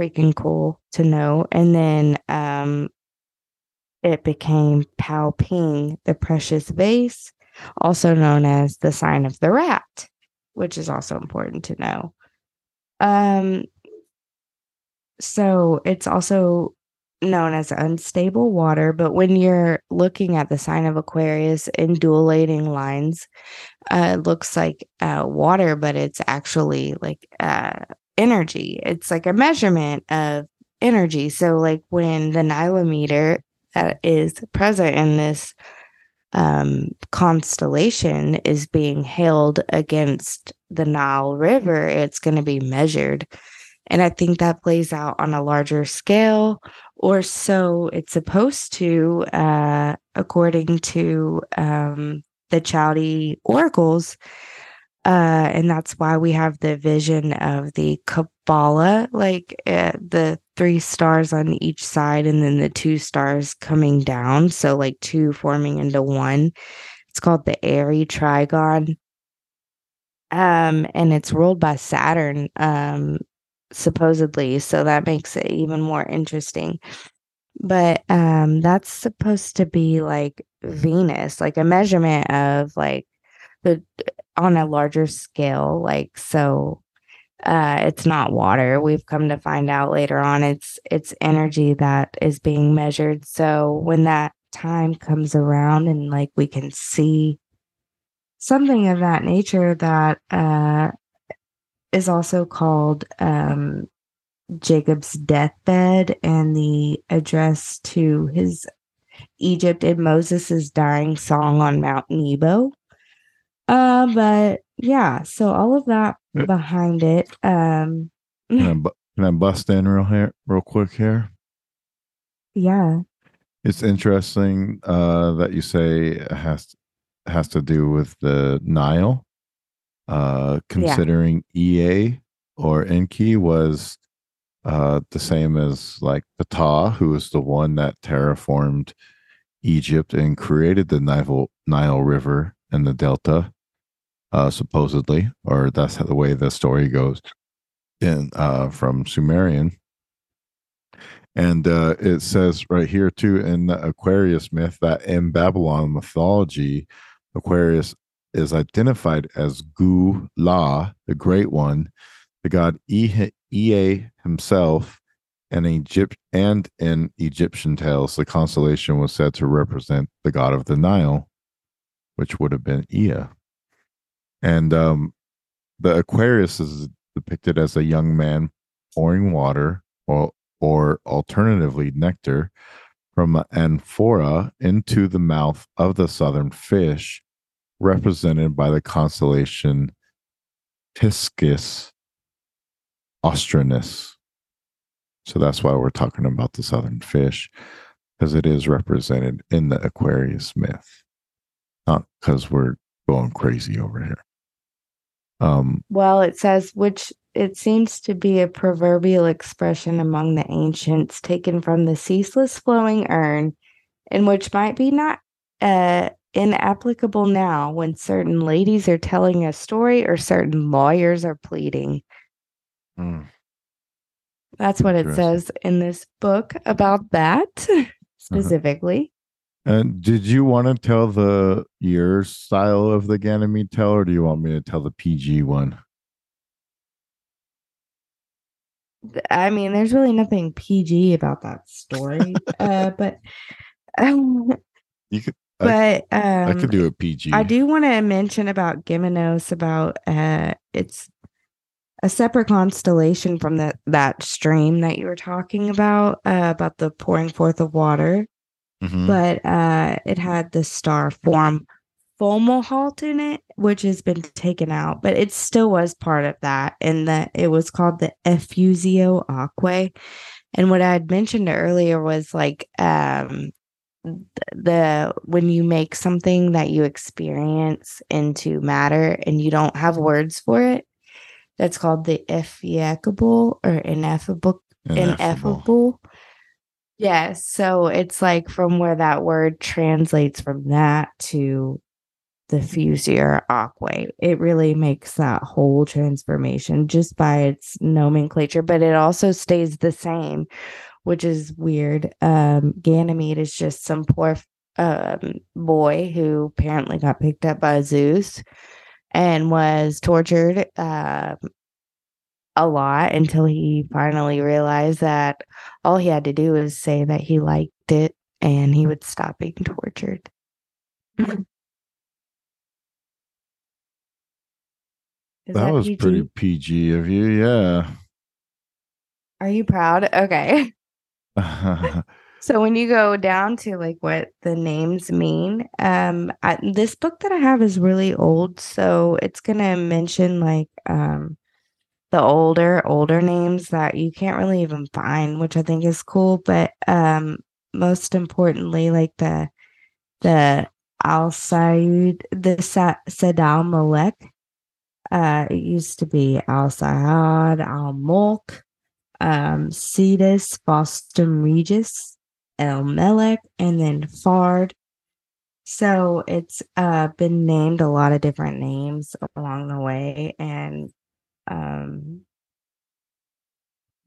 freaking cool to know. And then um, it became Pao Ping, the precious vase, also known as the sign of the rat, which is also important to know. Um, so it's also known as unstable water, but when you're looking at the sign of Aquarius in dualating lines, uh, it looks like uh, water, but it's actually like uh, energy. It's like a measurement of energy. So, like when the nilometer that is present in this um, constellation is being held against the Nile River, it's going to be measured. And I think that plays out on a larger scale, or so it's supposed to, uh, according to um, the Chaldee oracles. Uh, and that's why we have the vision of the Kabbalah, like uh, the three stars on each side, and then the two stars coming down. So, like two forming into one. It's called the Airy Trigon. Um, and it's ruled by Saturn, um, supposedly. So that makes it even more interesting. But um, that's supposed to be like Venus, like a measurement of like the on a larger scale like so uh it's not water we've come to find out later on it's it's energy that is being measured so when that time comes around and like we can see something of that nature that uh is also called um Jacob's deathbed and the address to his Egypt and Moses' dying song on Mount Nebo. Uh, but yeah, so all of that behind it. Um, Can I, bu- can I bust in real here, real quick here? yeah, It's interesting uh, that you say it has has to do with the Nile. Uh, considering EA or Enki was uh, the same as like Ptah, who was the one that terraformed Egypt and created the Nile Nile River and the Delta, uh, supposedly, or that's how the way the story goes in uh, from Sumerian. And uh, it says right here too in the Aquarius myth that in Babylon mythology, Aquarius is identified as Gu La, the Great One, the god Ea, himself, and Egypt and in Egyptian tales, the constellation was said to represent the god of the Nile, which would have been Ea. And um, the Aquarius is depicted as a young man pouring water or or alternatively nectar from an amphora into the mouth of the southern fish, represented by the constellation Piscis Austrinus. So that's why we're talking about the southern fish, because it is represented in the Aquarius myth, not because we're going crazy over here. Um, well, it says which it seems to be a proverbial expression among the ancients, taken from the ceaseless flowing urn, and which might be not uh, inapplicable now when certain ladies are telling a story or certain lawyers are pleading. mm, That's what it says in this book about that specifically. And did you want to tell the your style of the Ganymede tale, or do you want me to tell the PG one? I mean, there's really nothing PG about that story, uh, but um, You could, but um, I could do a PG. I do want to mention about Gymnos about uh, it's a separate constellation from that that stream that you were talking about uh, about the pouring forth of water, Mhm. but uh, it had the star form Fomalhaut in it, which has been taken out, but it still was part of that, and that it was called the Effusio Aquae. And what I had mentioned earlier was like um the when you make something that you experience into matter and you don't have mm-hmm. words for it, that's called the effecable or ineffable Ineffable. ineffable. Yes. So it's like from where that word translates from that to the Fusier Aquay. It really makes that whole transformation just by its nomenclature, but it also stays the same, which is weird. Um, Ganymede is just some poor um, boy who apparently got picked up by Zeus and was tortured uh, a lot until he finally realized that all he had to do was say that he liked it and he would stop being tortured. that, that, was PG? pretty PG of you, yeah. Are you proud? Okay. so when you go down to like what the names mean, um, I, this book that I have is really old, so it's gonna mention like um the older older names that you can't really even find which i think is cool but um most importantly like the the al Saud, the Sa- sadal malek uh it used to be al Saad, al mulk um cetus fostum regis el melek and then fard so it's uh been named a lot of different names along the way and um,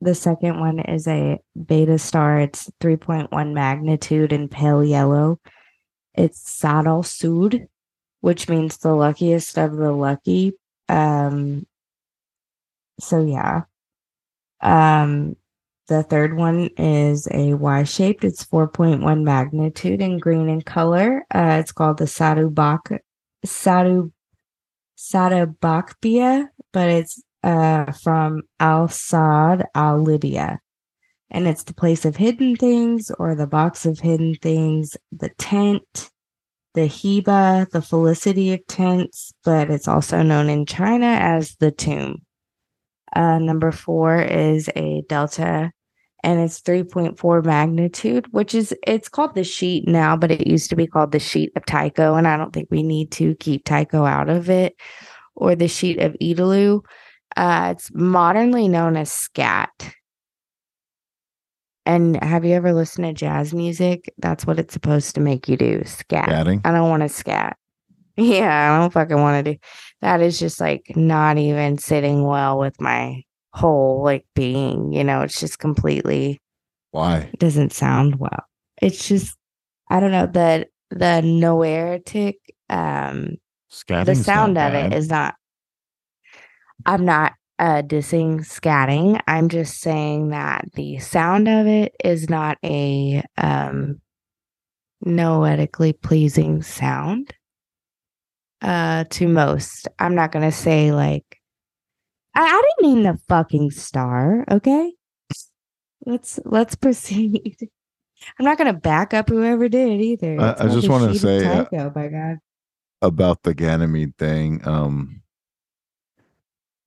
the second one is a beta star. It's 3.1 magnitude and pale yellow. It's Sadal Sud, which means the luckiest of the lucky. Um, so yeah. Um, the third one is a Y shaped. It's 4.1 magnitude in green in color. Uh, it's called the Sadubak Sadu Sadabakbia, but it's uh, from Al Saad Al Lydia. And it's the place of hidden things or the box of hidden things, the tent, the Heba, the felicity of tents, but it's also known in China as the tomb. Uh, number four is a delta and it's 3.4 magnitude, which is it's called the sheet now, but it used to be called the sheet of Tycho. And I don't think we need to keep Tycho out of it or the sheet of Edelu. Uh, it's modernly known as scat. And have you ever listened to jazz music? That's what it's supposed to make you do. Scat. Scatting? I don't want to scat. Yeah, I don't fucking want to do. That is just like not even sitting well with my whole like being. You know, it's just completely. Why? It doesn't sound well. It's just I don't know the the noetic um Scatting's the sound of it is not I'm not uh, dissing scatting. I'm just saying that the sound of it is not a um, noetically pleasing sound uh, to most. I'm not going to say like, I, I didn't mean the fucking star. Okay. Let's let's proceed. I'm not going to back up whoever did either. I, I just want to say, Tycho, uh, by God, about the Ganymede thing. Um,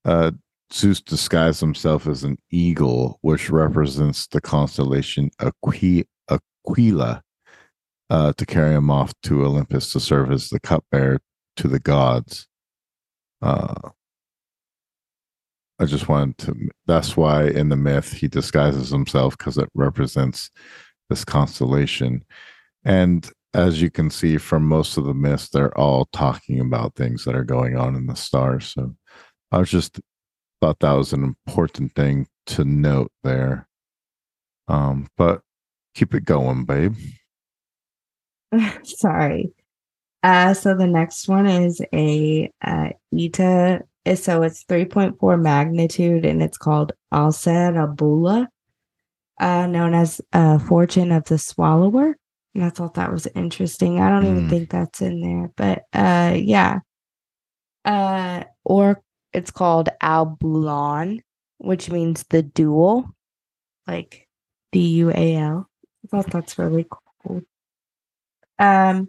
uh, Zeus disguised himself as an eagle, which represents the constellation Aqui- Aquila, uh, to carry him off to Olympus to serve as the cupbearer to the gods. Uh, I just wanted to. That's why in the myth he disguises himself because it represents this constellation. And as you can see from most of the myths, they're all talking about things that are going on in the stars. So I just thought that was an important thing to note there. Um, but keep it going, babe. Sorry. Uh, so the next one is a uh, Eta. So it's 3.4 magnitude and it's called Abula, uh, known as uh, Fortune of the Swallower. And I thought that was interesting. I don't mm. even hmm. think that's in there, but uh, yeah. Uh, or it's called Albulon, which means the dual, like D U A L. I thought that's really cool. Um,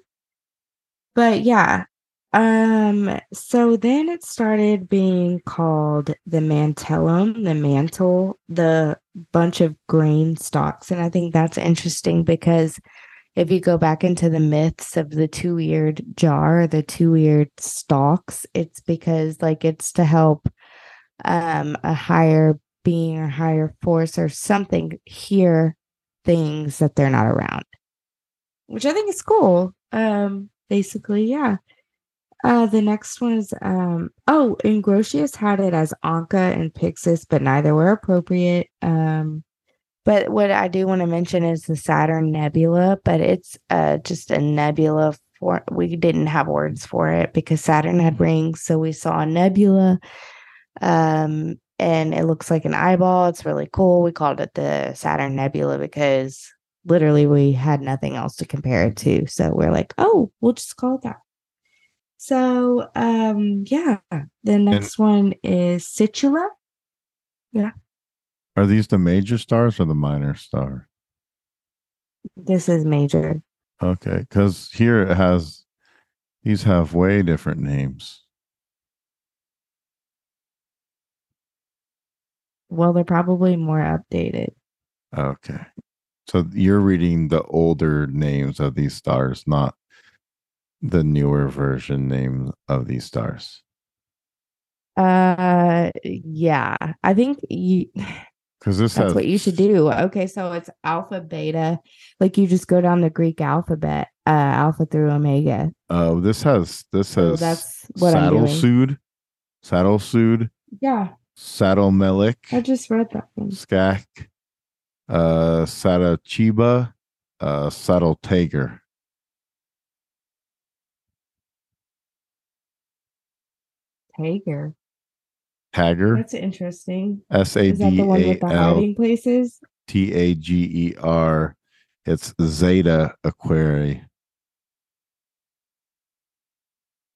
but yeah. Um, so then it started being called the mantellum, the mantle, the bunch of grain stalks. And I think that's interesting because if you go back into the myths of the two eared jar, the two eared stalks, it's because like it's to help um, a higher being or higher force or something hear things that they're not around, which I think is cool. Um, basically, yeah. Uh, the next one is um, oh, Ingrotius had it as Ancha and Pixis, but neither were appropriate. Um, but what I do want to mention is the Saturn Nebula, but it's uh just a nebula for we didn't have words for it because Saturn had rings, so we saw a nebula. Um, and it looks like an eyeball. It's really cool. We called it the Saturn Nebula because literally we had nothing else to compare it to. So we're like, oh, we'll just call it that. So um yeah, the next and one is Situla. Yeah. Are these the major stars or the minor star? This is major. Okay, because here it has these have way different names. Well, they're probably more updated. Okay. So you're reading the older names of these stars, not the newer version name of these stars. Uh yeah. I think you because this that's has, what you should do. Okay, so it's alpha beta. Like you just go down the Greek alphabet, uh alpha through omega. Oh, this has this has So that's what I'm saddle doing. sued, saddle sued, Yeah, saddle melik, I just read that one. skak, uh, Sadachbia, uh, saddle tiger. Tiger. Tagger, That's interesting. S A D one A L hiding places? T A G E R. It's Zeta Aquarii.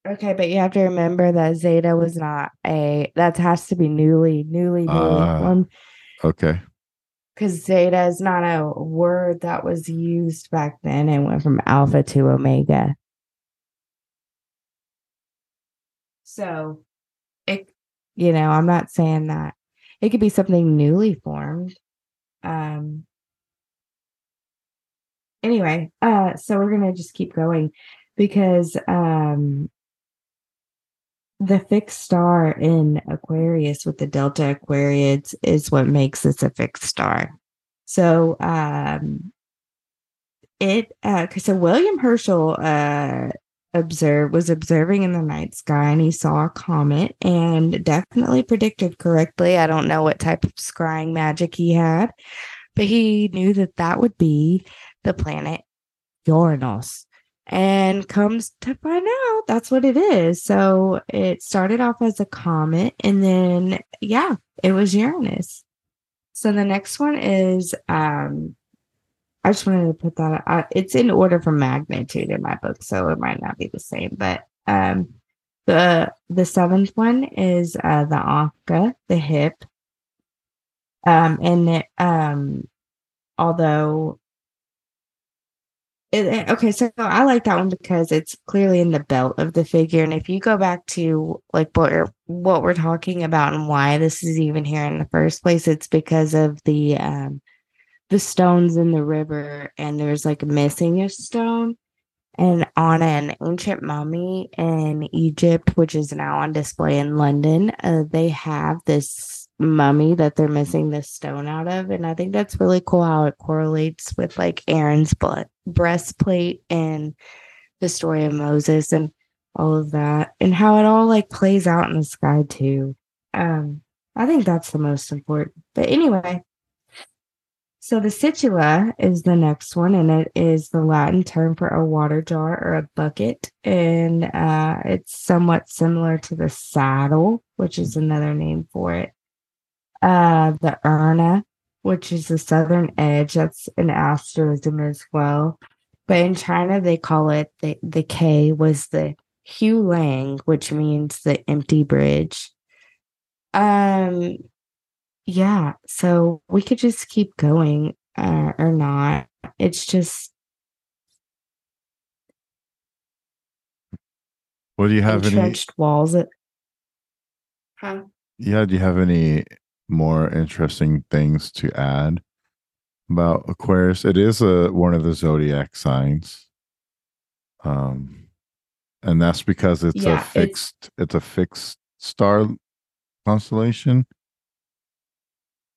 Okay, but you have to remember that Zeta was not a that has to be newly, newly, newly Ah. formed Okay. Because Zeta is not a word that was used back then. It went from alpha to omega. So it you know, I'm not saying that it could be something newly formed. Um anyway, uh so we're gonna just keep going because um the fixed star in Aquarius with the Delta Aquariids is what makes this a fixed star. So um it uh so William Herschel uh observed was observing in the night sky and he saw a comet and definitely predicted correctly. I don't know what type of scrying magic he had, but he knew that that would be the planet Uranus. And comes to find out that's what it is. So it started off as a comet and then yeah, it was Uranus. So the next one is um I just wanted to put that uh, it's in order from magnitude in my book, so it might not be the same. But um the the seventh one is uh the Ancha, the hip. Um and it, um although it, okay, so I like that one because it's clearly in the belt of the figure, and if you go back to like what we're, what we're talking about and why this is even here in the first place, it's because of the um the stones in the river, and there's like missing a stone, and on an ancient mummy in Egypt, which is now on display in London, uh, they have this mummy that they're missing this stone out of. And I think that's really cool how it correlates with like Aaron's blood breastplate and the story of Moses and all of that, and how it all like plays out in the sky too. Um, I think that's the most important. But anyway, so the situla is the next one, and it is the Latin term for a water jar or a bucket, and uh, it's somewhat similar to the saddle, which is another name for it. Uh, the Erna, which is the southern edge, that's an asterism as well. But in China, they call it the the K was the Hu Lang, which means the empty bridge. Um, yeah, so we could just keep going uh, or not. It's just Well, do you have any? entrenched walls. It, huh? Yeah, do you have any more interesting things to add about Aquarius? It is a one of the zodiac signs. Um and that's because it's Yeah, a it's- fixed it's a fixed star constellation.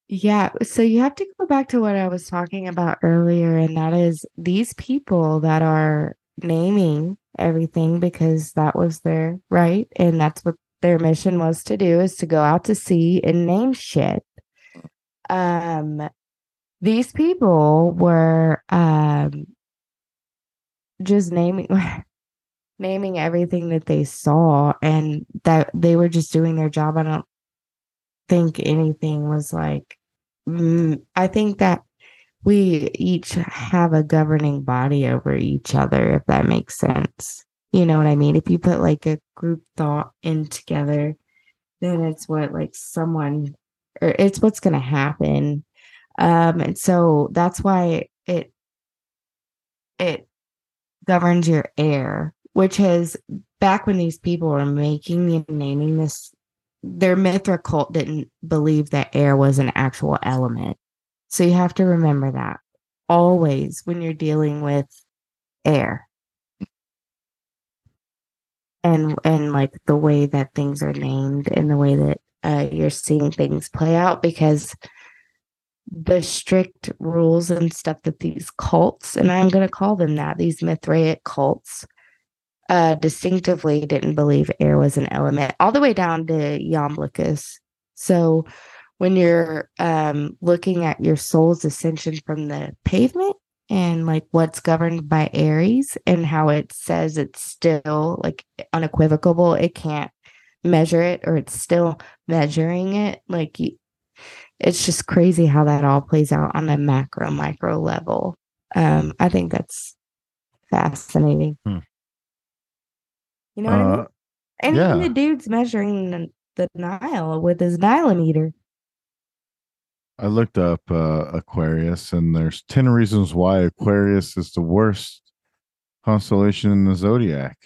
Yeah, so you have to go back to what I was talking about earlier, and that is these people that are naming everything because that was their right, and that's what their mission was to do is to go out to sea and name shit. Um, these people were um just naming naming everything that they saw and that they were just doing their job. I don't think anything was like mm, I think that we each have a governing body over each other if that makes sense. You know what I mean? If you put like a group thought in together, then it's what like someone or it's what's going to happen. Um and so that's why it it governs your air, which is back when these people were making and naming this, their Mithra cult didn't believe that air was an actual element. So you have to remember that always when you're dealing with air. And and like the way that things are named and the way that uh, you're seeing things play out because the strict rules and stuff that these cults, and I'm going to call them that, these Mithraic cults, uh, distinctively didn't believe air was an element, all the way down to Iamblichus. So when you're um, looking at your soul's ascension from the pavement and like what's governed by Aries and how it says it's still like unequivocal, it can't measure it or it's still measuring it. Like it's just crazy how that all plays out on a macro micro level. Um, I think that's fascinating. Hmm. You know what uh, I mean? Uh, and yeah. the dude's measuring the, the Nile with his Nilometer. I looked up uh, Aquarius, and there's ten reasons why Aquarius is the worst constellation in the zodiac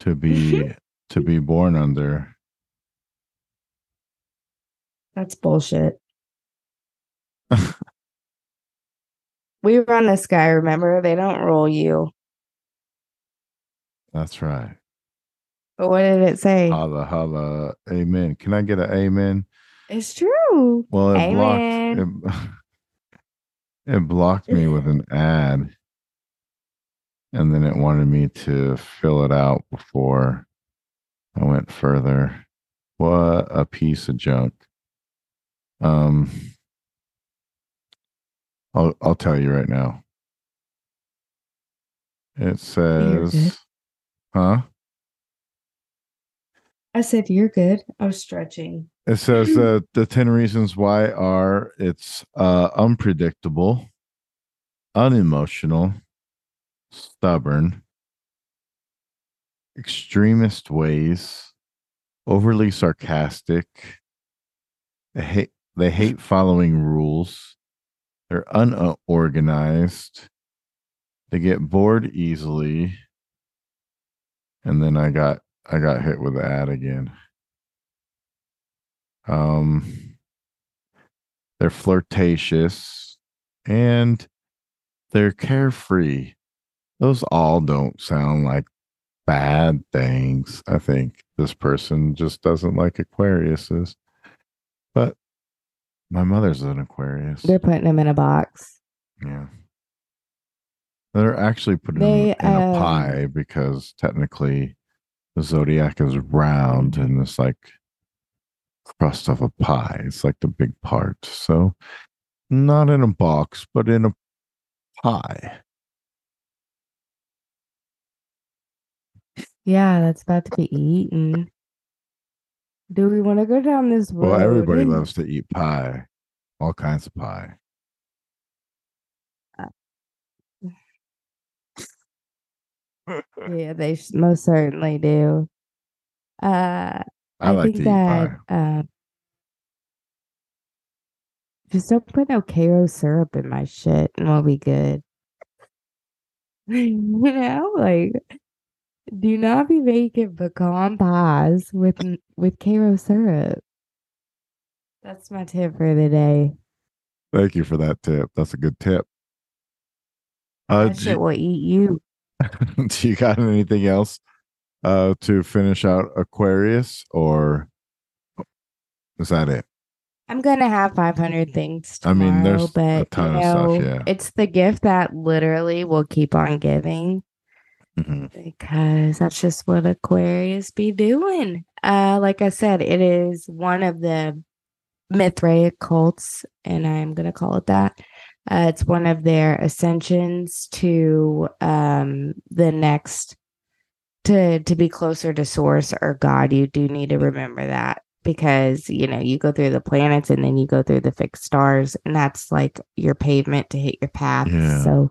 to be to be born under. That's bullshit. we run this guy, remember? They don't roll you. That's right. But what did it say? Holla, holla, amen. Can I get an amen? It's true. Well, it amen. blocked it, it blocked me with an ad. And then it wanted me to fill it out before I went further. What a piece of junk. Um, I'll I'll tell you right now. It says, huh? I said you're good. I was stretching. It says that the 10 reasons why are it's uh, unpredictable, unemotional, stubborn, extremist ways, overly sarcastic, hate, they hate following rules. They're unorganized. They get bored easily. And then I got I got hit with the ad again. Um they're flirtatious and they're carefree. Those all don't sound like bad things. I think this person just doesn't like Aquariuses. But my mother's an Aquarius. They're putting them in a box. Yeah. They're actually putting they, them in um, a pie because technically the zodiac is round and it's like crust of a pie. It's like the big part. So not in a box, but in a pie. Yeah, that's about to be eaten. Do we want to go down this road? Well, everybody loves to eat pie, all kinds of pie. Yeah, they most certainly do. Uh, I, I like think that uh, just don't put no Karo syrup in my shit, and we'll be good. you know, like do not be making pecan pies with with Karo syrup. That's my tip for the day. Thank you for that tip. That's a good tip. Uh, that shit you, will eat you. do you got anything else uh, to finish out Aquarius, or is that it? I'm gonna have 500 things I mean, there's a but ton you of stuff, know, yeah. it's the gift that literally will keep on giving Mhm. because that's just what Aquarius be doing. Uh, like I said, it is one of the Mithraic cults, and I'm gonna call it that. Uh, it's one of their ascensions to um the next to to be closer to source or God. You do need to remember that because you know you go through the planets and then you go through the fixed stars, and that's like your pavement to hit your path. Yeah. So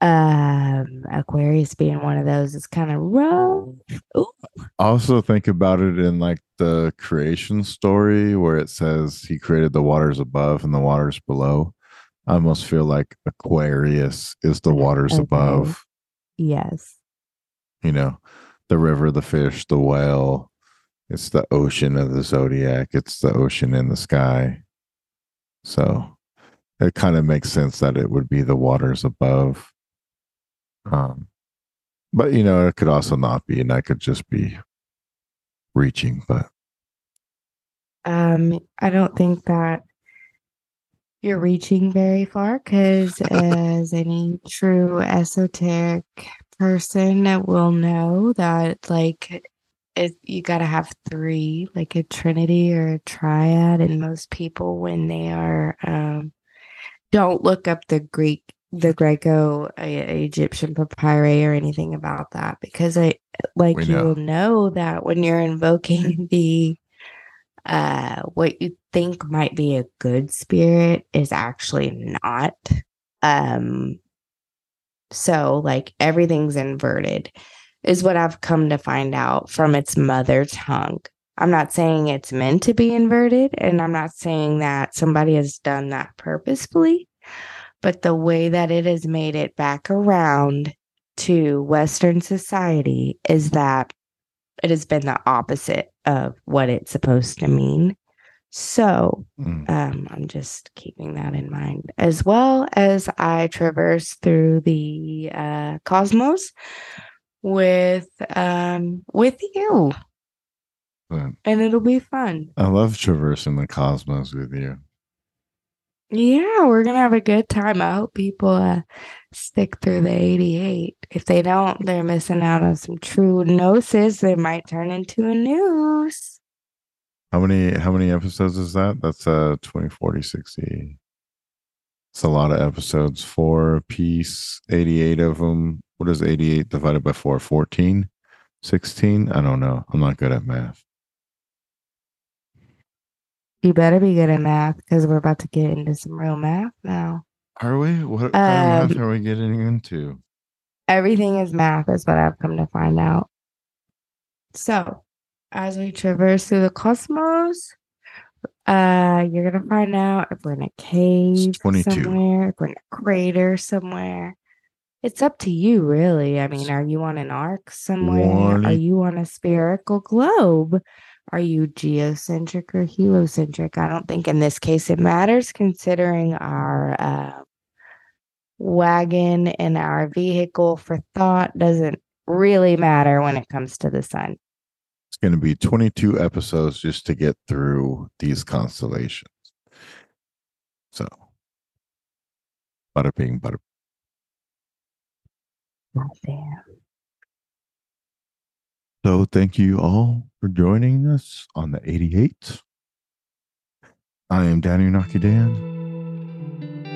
um Aquarius being one of those is kind of rough. Ooh, Also, think about it in like the creation story where it says he created the waters above and the waters below. I almost feel like Aquarius is the waters Okay. above, yes. You know, the river, the fish, the whale. It's the ocean of the zodiac, it's the ocean in the sky. So it kind of makes sense that it would be the waters above. Um, but you know, it could also not be, and I could just be reaching, but Um, I don't think that you're reaching very far because, as any true esoteric person that will know, that like it, you got to have three, like a trinity or a triad. And most people, when they are, um, don't look up the Greek, the Greco uh, Egyptian papyri or anything about that because I, like, We know. you'll know that when you're invoking the uh what you think might be a good spirit is actually not um so like everything's inverted is what i've come to find out from its mother tongue i'm not saying it's meant to be inverted and i'm not saying that somebody has done that purposefully but the way that it has made it back around to western society is that it has been the opposite of what it's supposed to mean. So mm, um, I'm just keeping that in mind, as well as I traverse through the uh, cosmos with um, with you, but and it'll be fun. I love traversing the cosmos with you. Yeah, we're gonna have a good time. I hope people uh, stick through the 88. If they don't, they're missing out on some true gnosis. They might turn into a noose. How many how many episodes is that? That's uh 20, 40, 60. It's a lot of episodes. Four piece, 88 of them. What is 88 divided by four? 14? 16? I don't know. I'm not good at math. You better be good at math because we're about to get into some real math now. Are we? What kind of math Um, are we getting into? Everything is math, is what I've come to find out. So, as we traverse through the cosmos, uh, you're gonna find out if we're in a cave somewhere, if we're in a crater somewhere. It's up to you, really. I mean, are you on an arc somewhere? Are you on a spherical globe? Are you geocentric or heliocentric? I don't think in this case it matters, considering our uh, wagon and our vehicle for thought doesn't really matter when it comes to the sun. Going to be 22 episodes just to get through these constellations. So, bing, bada Damn. So thank you all for joining us on the 88. I am Danny Naki Dan.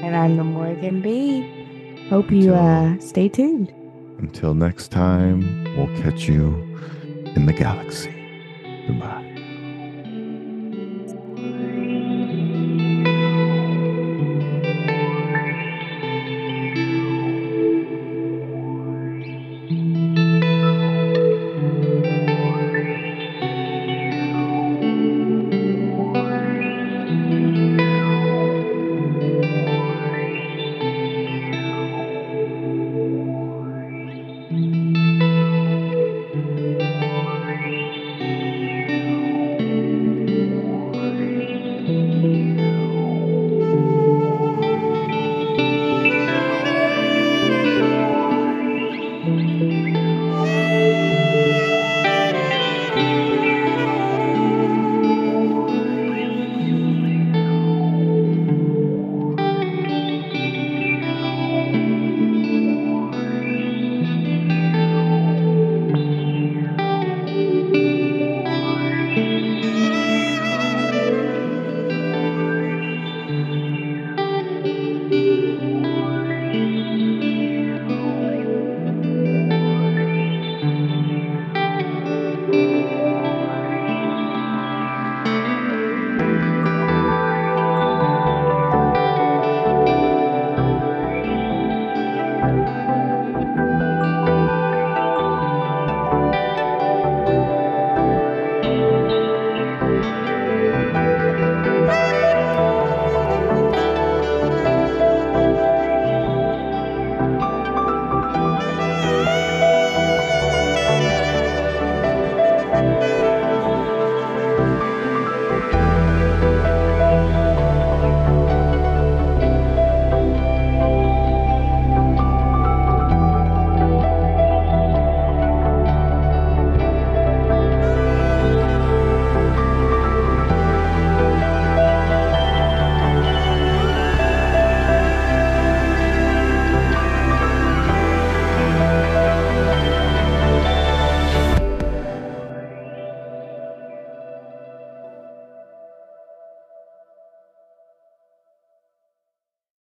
And I'm the Morgan B. Hope you uh, stay tuned. Until next time, we'll catch you in the galaxy. Goodbye.